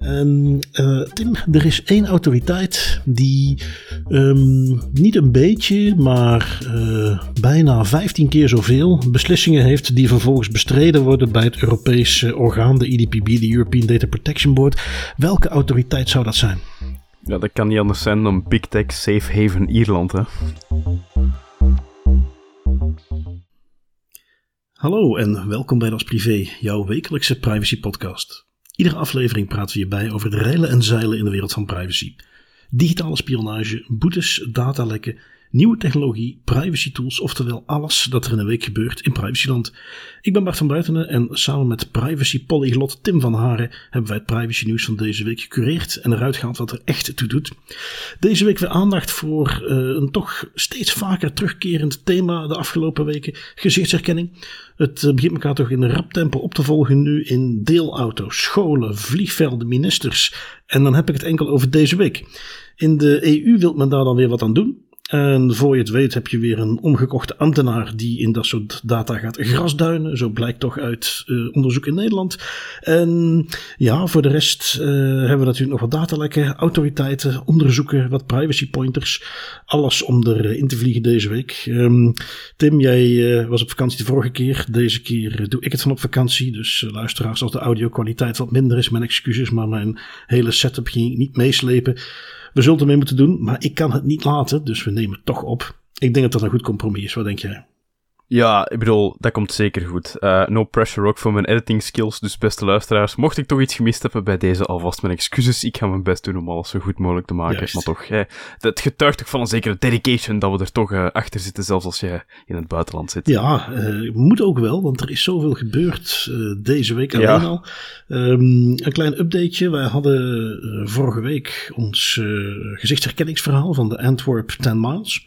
Um, Tim, er is één autoriteit die um, niet een beetje, maar uh, bijna 15 keer zoveel beslissingen heeft die vervolgens bestreden worden bij het Europese orgaan, de EDPB, de European Data Protection Board. Welke autoriteit zou dat zijn? Ja, dat kan niet anders zijn dan Big Tech Safe Haven Ierland, hè? Hallo en welkom bij Das Privé, jouw wekelijkse privacy podcast. Iedere aflevering praten we hierbij over de reilen en zeilen in de wereld van privacy. Digitale spionage, boetes, datalekken Nieuwe technologie, privacy tools, oftewel alles dat er in een week gebeurt in privacyland. Ik ben Bart van Buitenen en samen met privacy polyglot Tim van Haren hebben wij het privacy nieuws van deze week gecureerd en eruit gehaald wat er echt toe doet. Deze week weer aandacht voor uh, een toch steeds vaker terugkerend thema de afgelopen weken, gezichtsherkenning. Het uh, begint elkaar toch in een rap tempo op te volgen nu in deelauto's, scholen, vliegvelden, ministers. En dan heb ik het enkel over deze week. In de EU wil men daar dan weer wat aan doen. En voor je het weet heb je weer een omgekochte ambtenaar die in dat soort data gaat grasduinen. Zo blijkt toch uit uh, onderzoek in Nederland. En ja, voor de rest uh, hebben we natuurlijk nog wat datalekken, autoriteiten, onderzoeken, wat privacy pointers. Alles om erin te vliegen deze week. Um, Tim, jij was op vakantie de vorige keer. Deze keer doe ik het van op vakantie. Dus luisteraars, als de audio kwaliteit wat minder is, mijn excuses. Maar mijn hele setup ging ik niet meeslepen. We zullen ermee moeten doen, maar ik kan het niet laten, dus we nemen het toch op. Ik denk dat dat een goed compromis is. Wat denk jij? Ja, ik bedoel, dat komt zeker goed. Uh, no pressure ook voor mijn editing skills. Dus beste luisteraars, mocht ik toch iets gemist hebben bij deze, alvast mijn excuses. Ik ga mijn best doen om alles zo goed mogelijk te maken. Juist. Maar toch, het getuigt toch van een zekere dedication dat we er toch uh, achter zitten, zelfs als je in het buitenland zit. Ja, uh, moet ook wel, want er is zoveel gebeurd deze week alleen ja. al. Um, een klein updateje. Wij hadden vorige week ons gezichtsherkenningsverhaal van de Antwerp 10 Miles.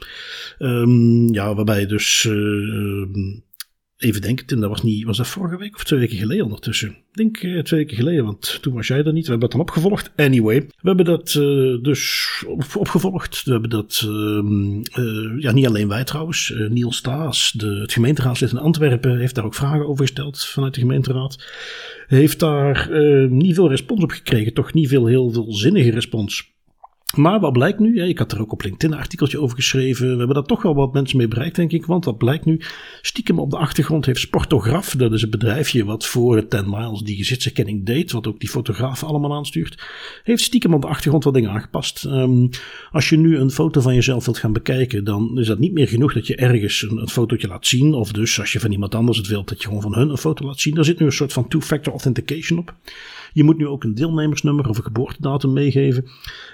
Um, ja, waarbij dus Ehm, even denken, dat was, niet, was dat vorige week of twee weken geleden ondertussen? Ik denk uh, twee weken geleden, want toen was jij er niet. We hebben dat dan opgevolgd. Anyway, we hebben dat uh, dus op, opgevolgd. We hebben dat, uh, ja, niet alleen wij trouwens. Niels Staes, de, het gemeenteraadslid in Antwerpen, heeft daar ook vragen over gesteld vanuit de gemeenteraad. Heeft daar niet veel respons op gekregen. Toch niet veel, heel veel zinnige respons. Maar wat blijkt nu? Ik had er ook op LinkedIn een artikeltje over geschreven. We hebben daar toch wel wat mensen mee bereikt, denk ik. Want wat blijkt nu? Stiekem op de achtergrond heeft Sportograf, dat is een bedrijfje wat voor 10 Miles die gezichtsherkenning deed, wat ook die fotografen allemaal aanstuurt, heeft stiekem op de achtergrond wat dingen aangepast. Um, als je nu een foto van jezelf wilt gaan bekijken, dan is dat niet meer genoeg dat je ergens een, een fotootje laat zien. Of dus als je van iemand anders het wilt, dat je gewoon van hun een foto laat zien. Daar zit nu een soort van two-factor authentication op. Je moet nu ook een deelnemersnummer of een geboortedatum meegeven.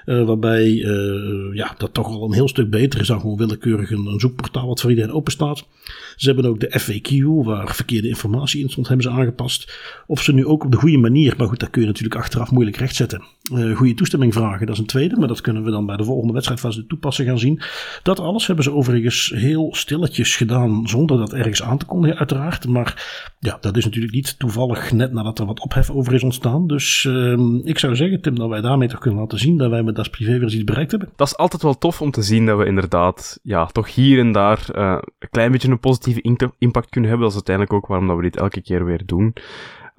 Uh, waarbij uh, ja, dat toch al een heel stuk beter is dan gewoon willekeurig een, een zoekportaal wat voor iedereen open staat. Ze hebben ook de FAQ, waar verkeerde informatie in stond, hebben ze aangepast. Of ze nu ook op de goede manier, maar goed, dat kun je natuurlijk achteraf moeilijk rechtzetten. Uh, goede toestemming vragen, dat is een tweede, maar dat kunnen we dan bij de volgende wedstrijd van de toepassen gaan zien. Dat alles hebben ze overigens heel stilletjes gedaan, zonder dat ergens aan te kondigen, uiteraard. Maar ja, dat is natuurlijk niet toevallig net nadat er wat ophef over is ontstaan. Dus uh, ik zou zeggen, Tim, dat wij daarmee toch kunnen laten zien dat wij met das privéversie iets bereikt hebben. Dat is altijd wel tof om te zien dat we inderdaad, ja, toch hier en daar uh, een klein beetje een positieve impact kunnen hebben. Dat is uiteindelijk ook waarom dat we dit elke keer weer doen.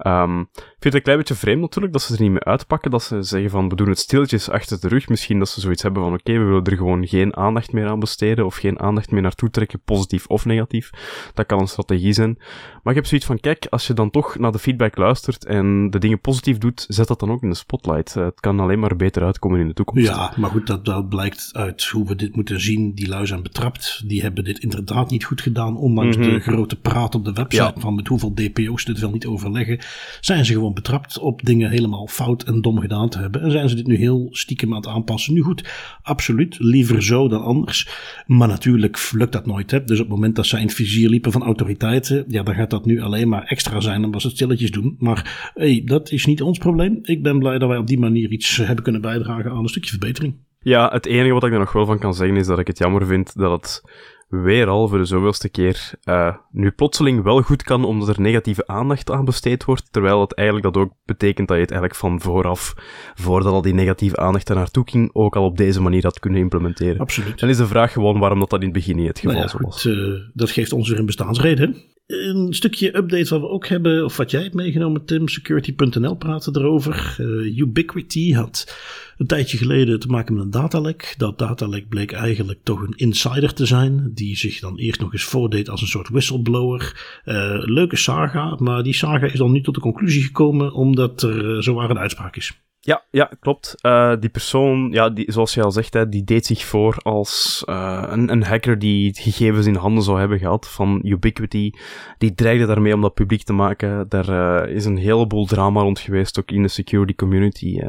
Um, ik vind het een klein beetje vreemd natuurlijk dat ze er niet mee uitpakken. Dat ze zeggen van we doen het stilletjes achter de rug. Misschien dat ze zoiets hebben van oké, okay, we willen er gewoon geen aandacht meer aan besteden. Of geen aandacht meer naartoe trekken, positief of negatief. Dat kan een strategie zijn. Maar ik heb zoiets van kijk, als je dan toch naar de feedback luistert en de dingen positief doet, zet dat dan ook in de spotlight. Uh, het kan alleen maar beter uitkomen in de toekomst. Ja, maar goed, dat, dat blijkt uit hoe we dit moeten zien. Die lui zijn betrapt. Die hebben dit inderdaad niet goed gedaan. Ondanks mm -hmm. de grote praat op de website ja. van met hoeveel DPO's dit wel niet overleggen zijn ze gewoon betrapt op dingen helemaal fout en dom gedaan te hebben. En zijn ze dit nu heel stiekem aan het aanpassen. Nu goed, absoluut, liever zo dan anders. Maar natuurlijk lukt dat nooit. Hè? Dus op het moment dat zij in het vizier liepen van autoriteiten, ja, dan gaat dat nu alleen maar extra zijn omdat ze het stilletjes doen. Maar hey, dat is niet ons probleem. Ik ben blij dat wij op die manier iets hebben kunnen bijdragen aan een stukje verbetering. Ja, het enige wat ik er nog wel van kan zeggen is dat ik het jammer vind dat het weer al voor de zoveelste keer uh, nu plotseling wel goed kan omdat er negatieve aandacht aan besteed wordt, terwijl het eigenlijk dat ook betekent dat je het eigenlijk van vooraf, voordat al die negatieve aandacht er naartoe ging, ook al op deze manier had kunnen implementeren. Absoluut. Dan is de vraag gewoon waarom dat, dat in het begin niet het geval nou ja, was. Goed, uh, dat geeft ons weer een bestaansreden. Een stukje update wat we ook hebben, of wat jij hebt meegenomen, Tim. Security.nl praten erover. Uh, Ubiquity had een tijdje geleden te maken met een datalek. Dat datalek bleek eigenlijk toch een insider te zijn, die zich dan eerst nog eens voordeed als een soort whistleblower. Uh, leuke saga, maar die saga is dan nu tot de conclusie gekomen omdat er uh, zowaar een uitspraak is. Ja, ja klopt. Uh, die persoon, ja, die, zoals je al zegt, hè, die deed zich voor als uh, een, een, hacker die gegevens in handen zou hebben gehad van Ubiquity. Die dreigde daarmee om dat publiek te maken. Daar uh, is een heleboel drama rond geweest, ook in de security community.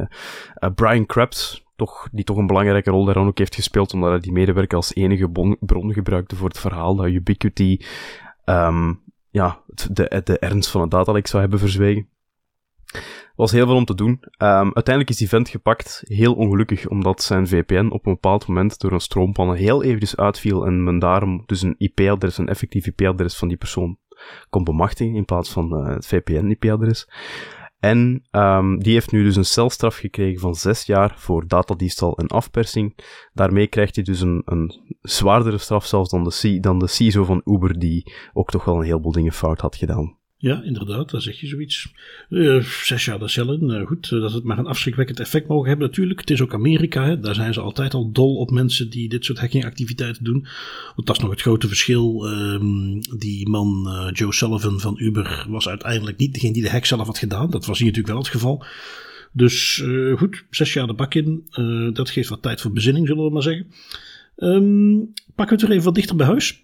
Brian Krebs, toch, die toch een belangrijke rol daar ook heeft gespeeld, omdat hij die medewerker als enige bron gebruikte voor het verhaal dat Ubiquity um, ja, de, de ernst van het datalek zou hebben verzwegen was heel veel om te doen. Um, uiteindelijk is die vent gepakt, heel ongelukkig, omdat zijn VPN op een bepaald moment door een stroompanne heel eventjes uitviel en men daarom dus een IP-adres, een effectief IP-adres van die persoon kon bemachtigen in plaats van uh, het VPN-IP-adres. En um, die heeft nu dus een celstraf gekregen van zes jaar voor datadiefstal en afpersing. Daarmee krijgt hij dus een, een zwaardere straf zelfs dan de, dan de CISO van Uber, die ook toch wel een heleboel dingen fout had gedaan. Ja, inderdaad, daar zeg je zoiets. Uh, zes jaar de cellen, uh, goed, uh, dat het maar een afschrikwekkend effect mogen hebben natuurlijk. Het is ook Amerika, hè. daar zijn ze altijd al dol op mensen die dit soort hackingactiviteiten doen. Want dat is nog het grote verschil. Um, die man Joe Sullivan van Uber was uiteindelijk niet degene die de hack zelf had gedaan. Dat was hier natuurlijk wel het geval. Dus goed, zes jaar de bak in. dat geeft wat tijd voor bezinning, zullen we maar zeggen. Um, pakken we het weer even wat dichter bij huis.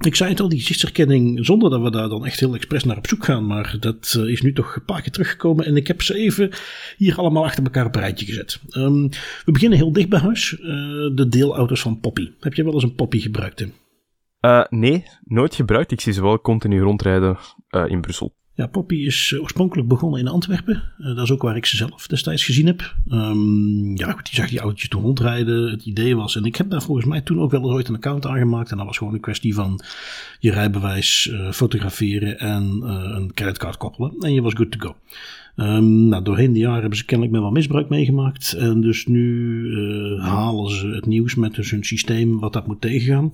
Ik zei het al, die gezichtsherkenning, zonder dat we daar dan echt heel expres naar op zoek gaan. Maar dat uh, is nu toch een paar keer teruggekomen. En ik heb ze even hier allemaal achter elkaar op een rijtje gezet. Um, we beginnen heel dicht bij huis. Uh, de deelauto's van Poppy. Heb je wel eens een Poppy gebruikt, Tim? Uh, nee, nooit gebruikt. Ik zie ze wel continu rondrijden in Brussel. Ja, Poppy is eh, oorspronkelijk begonnen in Antwerpen. Uh, dat is ook waar ik ze zelf destijds gezien heb. Um, ja, goed, die zag die autootjes toen rondrijden. Het idee was, en ik heb daar volgens mij toen ook wel eens ooit een account aangemaakt. En dat was gewoon een kwestie van je rijbewijs uh, fotograferen en een creditcard koppelen. En je was good to go. Um, nou, doorheen de jaren hebben ze kennelijk met wat misbruik meegemaakt. En dus nu uh, halen ze het nieuws met dus hun systeem wat dat moet tegengaan.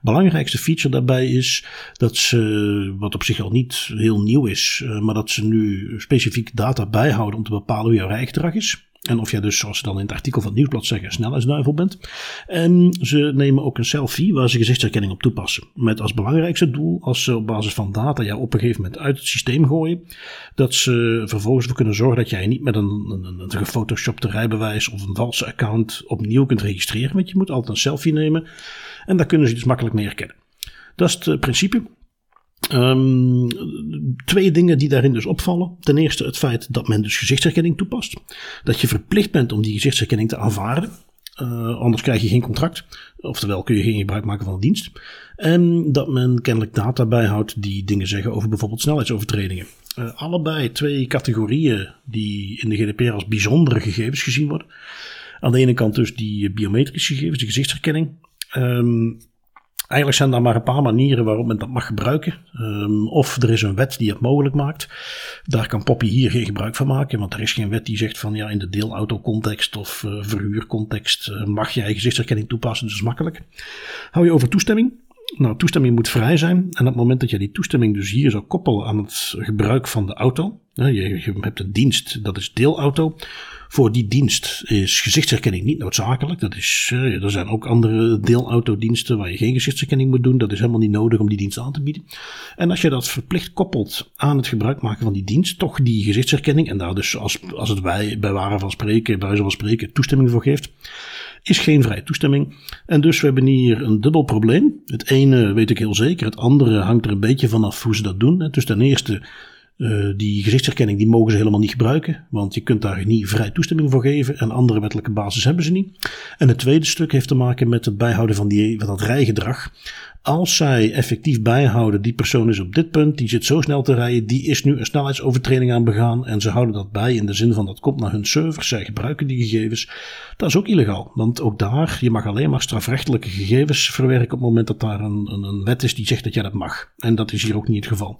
Belangrijkste feature daarbij is dat ze, wat op zich al niet heel nieuw is, uh, maar dat ze nu specifiek data bijhouden om te bepalen hoe jouw rijgedrag is. En of jij dus, zoals ze dan in het artikel van het nieuwsblad zeggen, snelheidsduivel bent. En ze nemen ook een selfie waar ze gezichtsherkenning op toepassen. Met als belangrijkste doel, als ze op basis van data jou op een gegeven moment uit het systeem gooien, dat ze vervolgens ervoor kunnen zorgen dat jij niet met een, een, een gefotoshopte rijbewijs of een valse account opnieuw kunt registreren. Want je moet altijd een selfie nemen. En daar kunnen ze dus makkelijk mee herkennen. Dat is het eh, principe. Um, twee dingen die daarin dus opvallen. Ten eerste het feit dat men dus gezichtsherkenning toepast. Dat je verplicht bent om die gezichtsherkenning te aanvaarden. Uh, anders krijg je geen contract. Oftewel kun je geen gebruik maken van de dienst. En dat men kennelijk data bijhoudt die dingen zeggen over bijvoorbeeld snelheidsovertredingen. Uh, allebei twee categorieën die in de GDPR als bijzondere gegevens gezien worden. Aan de ene kant dus die biometrische gegevens, de gezichtsherkenning. Um, Eigenlijk zijn er maar een paar manieren waarop men dat mag gebruiken. Um, of er is een wet die het mogelijk maakt. Daar kan Poppy hier geen gebruik van maken, want er is geen wet die zegt van ja, in de deelauto-context of uh, verhuurcontext uh, mag jij gezichtsherkenning toepassen, dus makkelijk. Hou je over toestemming. Nou, toestemming moet vrij zijn. En op het moment dat je die toestemming dus hier zou koppelen aan het gebruik van de auto. je hebt een dienst, dat is deelauto. Voor die dienst is gezichtsherkenning niet noodzakelijk. Dat is, uh, er zijn ook andere deelautodiensten waar je geen gezichtsherkenning moet doen. Dat is helemaal niet nodig om die dienst aan te bieden. En als je dat verplicht koppelt aan het gebruik maken van die dienst, toch die gezichtsherkenning, en daar dus als, als het wij bij waren van spreken, bij van spreken, toestemming voor geeft, is geen vrije toestemming. En dus we hebben hier een dubbel probleem. Het ene weet ik heel zeker, het andere hangt er een beetje vanaf hoe ze dat doen. Dus ten eerste uh, die gezichtsherkenning die mogen ze helemaal niet gebruiken, want je kunt daar niet vrij toestemming voor geven en andere wettelijke basis hebben ze niet. En het tweede stuk heeft te maken met het bijhouden van, die, van dat rijgedrag. Als zij effectief bijhouden, die persoon is op dit punt, die zit zo snel te rijden, die is nu een snelheidsovertreding aan begaan en ze houden dat bij in de zin van dat komt naar hun servers, zij gebruiken die gegevens. Dat is ook illegaal, want ook daar, je mag alleen maar strafrechtelijke gegevens verwerken op het moment dat daar een, een, een wet is die zegt dat jij dat mag. En dat is hier ook niet het geval.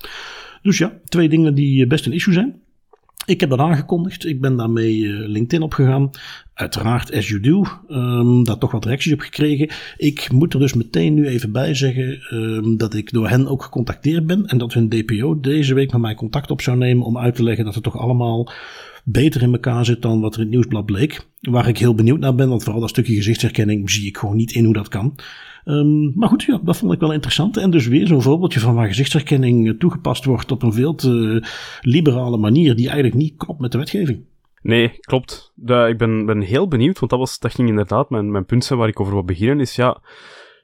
Dus ja, twee dingen die best een issue zijn. Ik heb dat aangekondigd. Ik ben daarmee uh, LinkedIn opgegaan. Uiteraard, as you do. Um, daar toch wat reacties op gekregen. Ik moet er dus meteen nu even bij zeggen um, dat ik door hen ook gecontacteerd ben. En dat hun DPO deze week met mij contact op zou nemen om uit te leggen dat het toch allemaal beter in elkaar zit dan wat er in het nieuwsblad bleek. Waar ik heel benieuwd naar ben, want vooral dat stukje gezichtsherkenning zie ik gewoon niet in hoe dat kan. Um, maar goed, ja, dat vond ik wel interessant. En dus weer zo'n voorbeeldje van waar gezichtsherkenning eh, toegepast wordt op een veel te liberale manier die eigenlijk niet klopt met de wetgeving. Nee, klopt. Ik ben, ben heel benieuwd, want dat, was, dat ging inderdaad mijn, mijn punt zijn waar ik over wil beginnen. Is ja,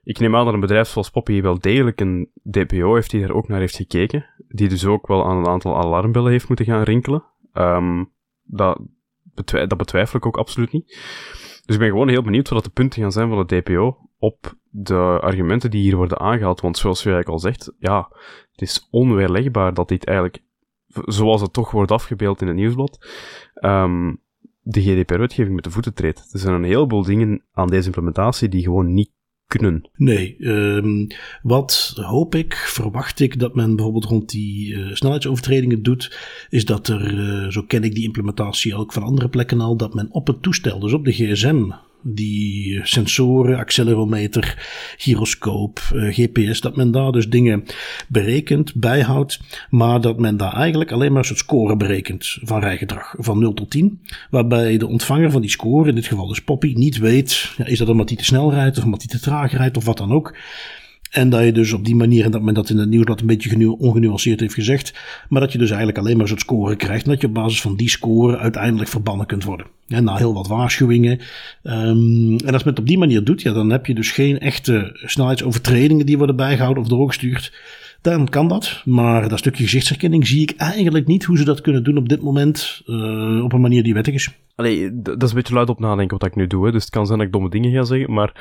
ik neem aan dat een bedrijf zoals Poppy wel degelijk een DPO heeft die daar ook naar heeft gekeken. Die dus ook wel aan een aantal alarmbellen heeft moeten gaan rinkelen. Um, dat, dat betwijfel ik ook absoluut niet. Dus ik ben gewoon heel benieuwd wat de punten gaan zijn van het DPO op de argumenten die hier worden aangehaald. Want zoals je eigenlijk al zegt, ja, het is onweerlegbaar dat dit eigenlijk, zoals het toch wordt afgebeeld in het nieuwsblad, um, de GDPR-wetgeving met de voeten treedt. Er zijn een heleboel dingen aan deze implementatie die gewoon niet kunnen. Nee, um, wat hoop ik, verwacht ik dat men bijvoorbeeld rond die uh, snelheidsovertredingen doet, is dat er, uh, zo ken ik die implementatie ook van andere plekken al, dat men op het toestel, dus op de gsm, die sensoren, accelerometer, gyroscoop, uh, GPS, dat men daar dus dingen berekent, bijhoudt, maar dat men daar eigenlijk alleen maar soort score berekent van rijgedrag, van 0 tot 10, waarbij de ontvanger van die score, in dit geval dus Poppy, niet weet, ja, is dat omdat hij te snel rijdt of omdat hij te traag rijdt of wat dan ook. En dat je dus op die manier, en dat men dat in het nieuwsblad een beetje ongenuanceerd heeft gezegd, maar dat je dus eigenlijk alleen maar een soort score krijgt. En dat je op basis van die score uiteindelijk verbannen kunt worden. En na heel wat waarschuwingen. Um, en als men het op die manier doet, ja, dan heb je dus geen echte snelheidsovertredingen die worden bijgehouden of doorgestuurd. Dan kan dat, maar dat stukje gezichtsherkenning zie ik eigenlijk niet hoe ze dat kunnen doen op dit moment uh, op een manier die wettig is. Allee, dat is een beetje luid op nadenken wat ik nu doe, hè. dus het kan zijn dat ik domme dingen ga zeggen, maar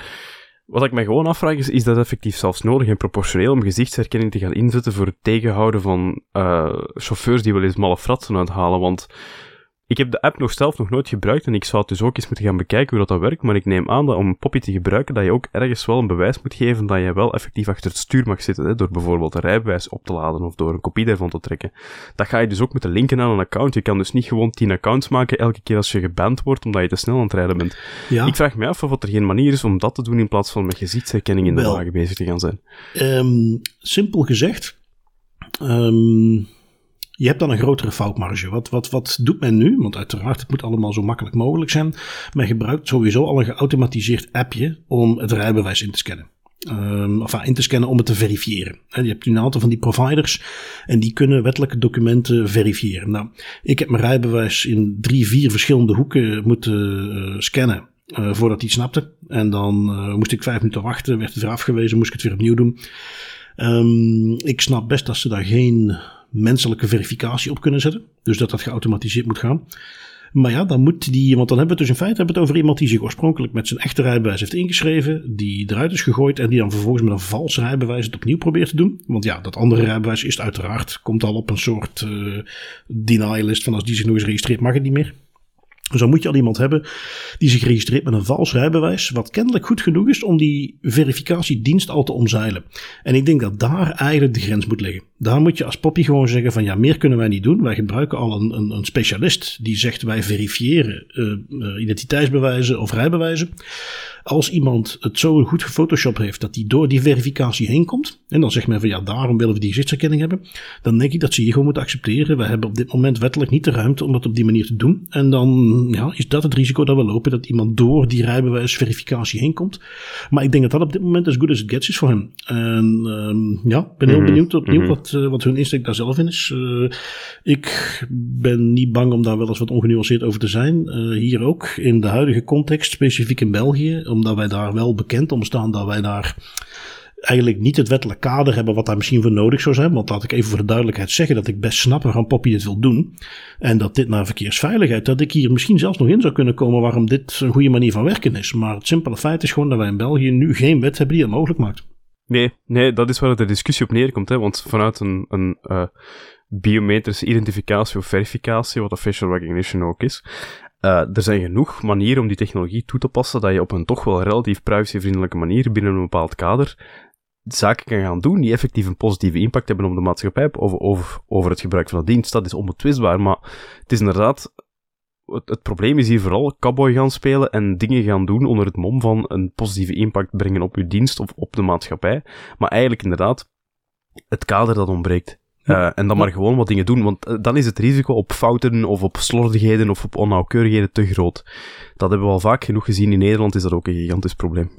wat ik me gewoon afvraag is, is dat effectief zelfs nodig en proportioneel om gezichtsherkenning te gaan inzetten voor het tegenhouden van uh, chauffeurs die wel eens malle fratsen uithalen? Want ik heb de app nog zelf nog nooit gebruikt en ik zou het dus ook eens moeten gaan bekijken hoe dat, dat werkt, maar ik neem aan dat om Poppy te gebruiken, dat je ook ergens wel een bewijs moet geven dat je wel effectief achter het stuur mag zitten, hè, door bijvoorbeeld een rijbewijs op te laden of door een kopie daarvan te trekken. Dat ga je dus ook moeten linken aan een account. Je kan dus niet gewoon tien accounts maken elke keer als je geband wordt omdat je te snel aan het rijden bent. Ja. Ik vraag me af of er geen manier is om dat te doen in plaats van met gezichtsherkenning in de wagen bezig te gaan zijn. Um, simpel gezegd, um je hebt dan een grotere foutmarge. Wat, wat, wat doet men nu? Want uiteraard, het moet allemaal zo makkelijk mogelijk zijn. Men gebruikt sowieso al een geautomatiseerd appje om het rijbewijs in te scannen. Um, of in te scannen om het te verifiëren. je hebt een aantal van die providers en die kunnen wettelijke documenten verifiëren. Nou, ik heb mijn rijbewijs in drie, vier verschillende hoeken moeten uh, scannen. Uh, voordat hij snapte. En dan uh, moest ik vijf minuten wachten, werd het weer afgewezen, moest ik het weer opnieuw doen. Um, ik snap best dat ze daar geen menselijke verificatie op kunnen zetten. Dus dat dat geautomatiseerd moet gaan. Maar ja, dan moet die, want dan hebben we het dus in feite hebben het over iemand die zich oorspronkelijk met zijn echte rijbewijs heeft ingeschreven, die eruit is gegooid en die dan vervolgens met een vals rijbewijs het opnieuw probeert te doen. Want ja, dat andere rijbewijs is uiteraard, komt al op een soort uh, denial list van als die zich nog eens registreert, mag het niet meer. Dan moet je al iemand hebben die zich registreert met een vals rijbewijs, wat kennelijk goed genoeg is om die verificatiedienst al te omzeilen. En ik denk dat daar eigenlijk de grens moet liggen. Daar moet je als poppy gewoon zeggen van ja, meer kunnen wij niet doen. Wij gebruiken al een, een, een specialist die zegt wij verifiëren uh, identiteitsbewijzen of rijbewijzen. Als iemand het zo goed gefotoshopt heeft dat hij door die verificatie heen komt, en dan zegt men van ja, daarom willen we die gezichtsherkenning hebben, dan denk ik dat ze hier gewoon moeten accepteren. We hebben op dit moment wettelijk niet de ruimte om dat op die manier te doen. En dan ja, is dat het risico dat we lopen, dat iemand door die rijbewijsverificatie heen komt. Maar ik denk dat dat op dit moment as good as it gets is voor hem. En um, ja, ben heel mm -hmm. benieuwd opnieuw mm -hmm. wat, uh, wat hun insteek daar zelf in is. Uh, ik ben niet bang om daar wel eens wat ongenuanceerd over te zijn. Uh, hier ook, in de huidige context, specifiek in België omdat wij daar wel bekend om staan dat wij daar eigenlijk niet het wettelijk kader hebben wat daar misschien voor nodig zou zijn. Want laat ik even voor de duidelijkheid zeggen dat ik best snap waarom Poppy dit wil doen. En dat dit naar verkeersveiligheid, dat ik hier misschien zelfs nog in zou kunnen komen waarom dit een goede manier van werken is. Maar het simpele feit is gewoon dat wij in België nu geen wet hebben die het mogelijk maakt. Nee, nee, dat is waar de discussie op neerkomt. Hè? Want vanuit een, een uh, biometrische identificatie of verificatie, wat facial recognition ook is, uh, er zijn genoeg manieren om die technologie toe te passen dat je op een toch wel relatief privacyvriendelijke manier binnen een bepaald kader zaken kan gaan doen die effectief een positieve impact hebben op de maatschappij of, of over het gebruik van de dienst, dat is onbetwistbaar. Maar het is inderdaad, het, het, probleem is hier vooral cowboy gaan spelen en dingen gaan doen onder het mom van een positieve impact brengen op je dienst of op de maatschappij. Maar eigenlijk inderdaad, het kader dat ontbreekt. Uh, en dan maar gewoon wat dingen doen, want dan is het risico op fouten of op slordigheden of op onnauwkeurigheden te groot. Dat hebben we al vaak genoeg gezien. In Nederland is dat ook een gigantisch probleem.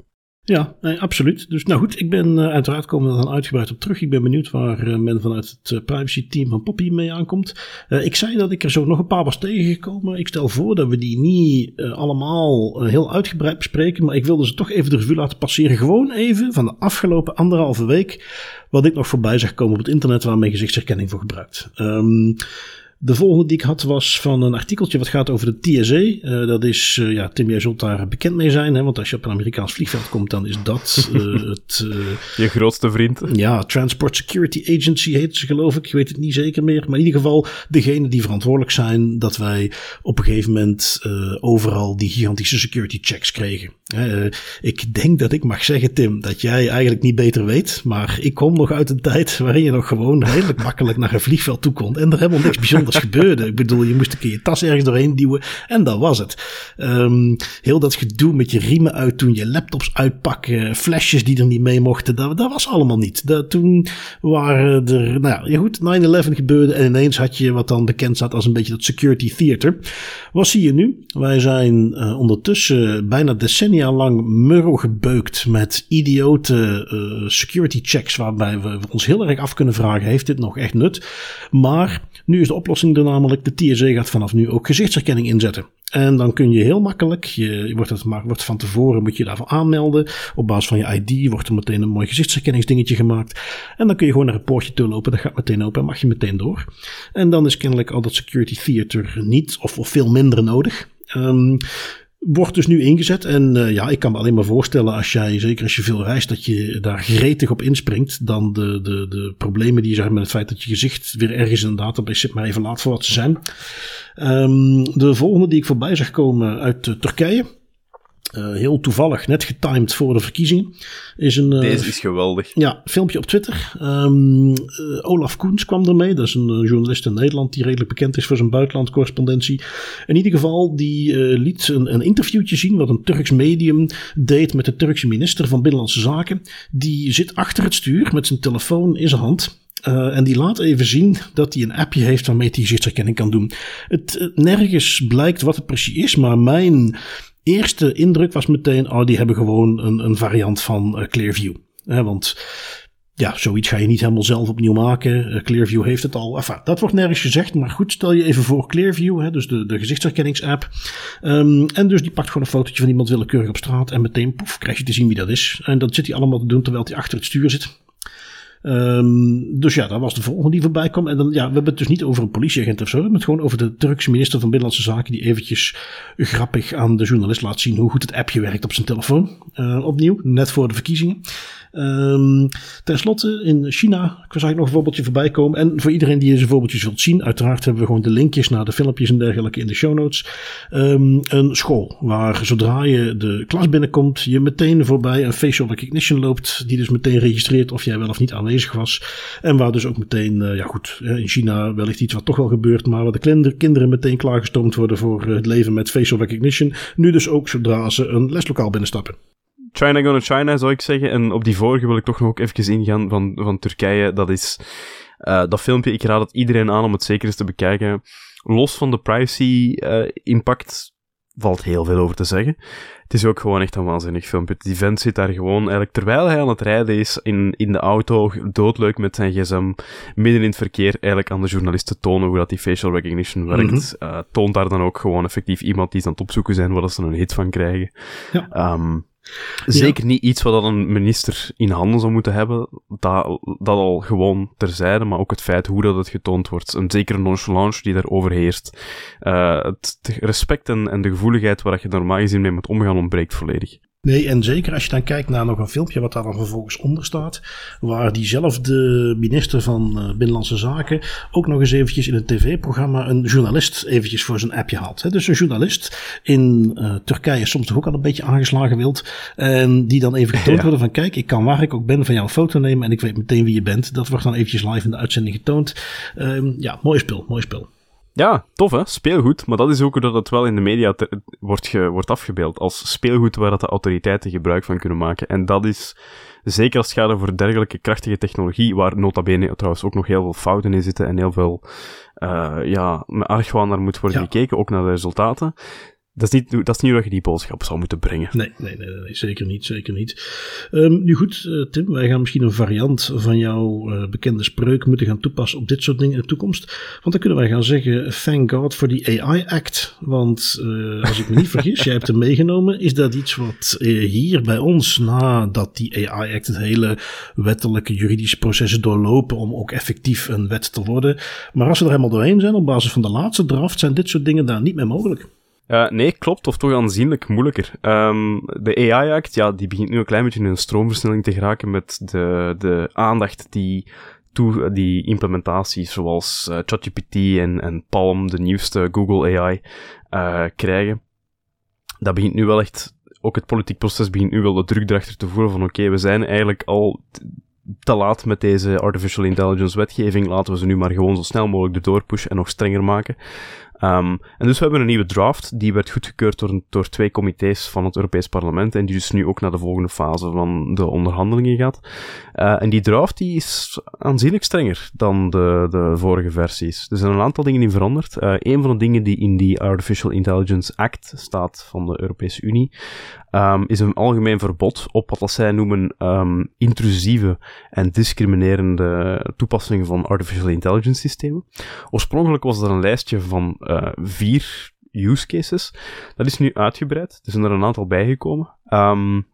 Ja, absoluut. Dus nou goed, ik ben uh, uiteraard komen we dan uitgebreid op terug. Ik ben benieuwd waar uh, men vanuit het uh, privacy team van Poppy mee aankomt. ik zei dat ik er zo nog een paar was tegengekomen. Ik stel voor dat we die niet allemaal heel uitgebreid bespreken, maar ik wilde ze toch even de revue laten passeren. Gewoon even van de afgelopen anderhalve week wat ik nog voorbij zag komen op het internet waar men gezichtsherkenning voor gebruikt. Um, de volgende die ik had was van een artikeltje wat gaat over de TSA. Uh, dat is, uh, ja, Tim, jij zult daar bekend mee zijn. Hè, want als je op een Amerikaans vliegveld komt, dan is dat uh, het... je grootste vriend. Ja, Transport Security Agency heet ze geloof ik. Ik weet het niet zeker meer. Maar in ieder geval degene die verantwoordelijk zijn dat wij op een gegeven moment overal die gigantische security checks kregen. ik denk dat ik mag zeggen, Tim, dat jij eigenlijk niet beter weet. Maar ik kom nog uit een tijd waarin je nog gewoon redelijk makkelijk naar een vliegveld toe kon. En er helemaal niks bijzonders gebeurde. Ik bedoel, je moest een keer je tas ergens doorheen duwen en dat was het. Um, heel dat gedoe met je riemen uit toen je laptops uitpakken, flesjes die er niet mee mochten, dat, dat was allemaal niet. Dat, toen waren er, nou ja, goed, 9-11 gebeurde en ineens had je wat dan bekend staat als een beetje dat security theater. Wat zie je nu? Wij zijn uh, ondertussen bijna decennia lang murro gebeukt met idiote uh, security checks waarbij we ons heel erg af kunnen vragen, heeft dit nog echt nut? Maar nu is de oplossing er namelijk, de TSA gaat vanaf nu ook gezichtsherkenning inzetten. En dan kun je heel makkelijk, je, wordt, het, wordt van tevoren, moet je daarvoor aanmelden. Op basis van je ID wordt er meteen een mooi gezichtsherkenningsdingetje gemaakt. En dan kun je gewoon naar een poortje toe lopen, dat gaat meteen open en mag je meteen door. En dan is kennelijk al dat security theater niet of, veel minder nodig. Um, wordt dus nu ingezet. En uh, ja, ik kan me alleen maar voorstellen als jij, zeker als je veel reist, dat je daar gretig op inspringt. Dan de, de, de problemen die je zegt met het feit dat je gezicht weer ergens in een database zit, maar even laat voor wat ze zijn. Um, de volgende die ik voorbij zag komen uit uh, Turkije. Uh, heel toevallig, net getimed voor de verkiezingen. Is een, uh, Deze is geweldig. Ja, filmpje op Twitter. Um, uh, Olaf Koens kwam ermee. Dat is een journalist in Nederland die redelijk bekend is voor zijn buitenlandcorrespondentie. In ieder geval, die liet een, een, interviewtje zien wat een Turks medium deed met de Turkse minister van Binnenlandse Zaken. Die zit achter het stuur met zijn telefoon in zijn hand. Uh, en die laat even zien dat hij een appje heeft waarmee hij gezichtsherkenning kan doen. Het, nergens blijkt wat het precies is, maar mijn eerste indruk was meteen, oh, die hebben gewoon een, een variant van uh, Clearview. Eh, want ja, zoiets ga je niet helemaal zelf opnieuw maken. Uh, Clearview heeft het al. Enfin, dat wordt nergens gezegd, maar goed, stel je even voor Clearview, hè, dus de, de gezichtsherkenningsapp. Um, en dus die pakt gewoon een fotootje van iemand willekeurig op straat en meteen poef, krijg je te zien wie dat is. En dat zit hij allemaal te doen terwijl hij achter het stuur zit. Um, dus ja, dat was de volgende die voorbij kwam. En dan, ja, we hebben het dus niet over een politieagent of zo. We hebben het gewoon over de Turkse minister van Binnenlandse Zaken. die eventjes grappig aan de journalist laat zien hoe goed het appje werkt op zijn telefoon. Uh, opnieuw, net voor de verkiezingen. Um, ten slotte, in China zag ik nog een voorbeeldje voorbij komen. En voor iedereen die deze voorbeeldjes wilt zien, uiteraard hebben we gewoon de linkjes naar de filmpjes en dergelijke in de show notes. Um, een school waar zodra je de klas binnenkomt, je meteen voorbij een facial recognition loopt, die dus meteen registreert of jij wel of niet aanwezig was. En waar dus ook meteen, uh, ja goed, in China wellicht iets wat toch wel gebeurt, maar waar de kinderen meteen klaargestoomd worden voor het leven met facial recognition. Nu dus ook zodra ze een leslokaal binnenstappen. China gonna China, zou ik zeggen. En op die vorige wil ik toch nog ook even ingaan van, van Turkije. Dat is uh, dat filmpje. Ik raad het iedereen aan om het zeker eens te bekijken. Los van de privacy uh, impact valt heel veel over te zeggen. Het is ook gewoon echt een waanzinnig filmpje. Die vent zit daar gewoon eigenlijk, terwijl hij aan het rijden is in, in de auto, doodleuk met zijn gsm, midden in het verkeer, eigenlijk aan de journalisten tonen hoe dat die facial recognition werkt. Mm -hmm. uh, toont daar dan ook gewoon effectief iemand die is aan het opzoeken zijn, waar ze een hit van krijgen. Ja. Um, Zeker niet iets wat een minister in handen zou moeten hebben. Dat, dat al gewoon terzijde, maar ook het feit hoe dat het getoond wordt. Een zekere nonchalance die daar overheerst. Uh, het respect en, en, de gevoeligheid waar je normaal gezien mee moet omgaan ontbreekt volledig. Nee, en zeker als je dan kijkt naar nog een filmpje wat daar dan vervolgens onder staat, waar diezelfde minister van uh, Binnenlandse Zaken ook nog eens eventjes in een tv-programma een journalist eventjes voor zijn appje haalt. Dus een journalist in uh, Turkije soms toch ook al een beetje aangeslagen wilt, en die dan even getoond ja. worden van kijk, ik kan waar ik ook ben van jou een foto nemen en ik weet meteen wie je bent. Dat wordt dan eventjes live in de uitzending getoond. Um, ja, mooi spul, mooi spul. Ja, tof hè, speelgoed. Maar dat is ook hoe dat het wel in de media wordt, ge wordt afgebeeld. Als speelgoed waar dat de autoriteiten gebruik van kunnen maken. En dat is, zeker als het gaat over dergelijke krachtige technologie, waar nota bene trouwens ook nog heel veel fouten in zitten en heel veel, uh, ja, met argwaan naar moet worden gekeken, ook naar de resultaten. Dat is, niet, dat is niet hoe je die boodschap zou moeten brengen. Nee, nee, nee, nee zeker niet, zeker niet. Um, nu goed, uh, Tim, wij gaan misschien een variant van jouw uh, bekende spreuk moeten gaan toepassen op dit soort dingen in de toekomst. Want dan kunnen wij gaan zeggen, thank God for the AI Act. Want uh, als ik me niet vergis, jij hebt hem meegenomen. Is dat iets wat hier bij ons, nadat die AI Act het hele wettelijke juridische proces doorlopen om ook effectief een wet te worden. Maar als we er helemaal doorheen zijn, op basis van de laatste draft, zijn dit soort dingen daar niet meer mogelijk. Uh, nee, klopt, of toch aanzienlijk moeilijker. Um, de AI-act, ja, die begint nu een klein beetje in een stroomversnelling te geraken met de, de aandacht die toe, die implementaties zoals uh, ChatGPT en, en Palm, de nieuwste Google AI, uh, krijgen. Dat begint nu wel echt, ook het politiek proces begint nu wel de druk erachter te voeren van oké, we zijn eigenlijk al te laat met deze artificial intelligence wetgeving, laten we ze nu maar gewoon zo snel mogelijk erdoor pushen en nog strenger maken. Um, en dus we hebben een nieuwe draft, die werd goedgekeurd door, door twee comité's van het Europees Parlement en die dus nu ook naar de volgende fase van de onderhandelingen gaat. Uh, en die draft die is aanzienlijk strenger dan de, de vorige versies. Er zijn een aantal dingen die veranderd. Uh, een van de dingen die in die Artificial Intelligence Act staat van de Europese Unie, um, is een algemeen verbod op wat zij noemen um, intrusieve en discriminerende toepassingen van artificial intelligence systemen. Oorspronkelijk was er een lijstje van uh, vier use cases. Dat is nu uitgebreid. Er zijn er een aantal bijgekomen. Um,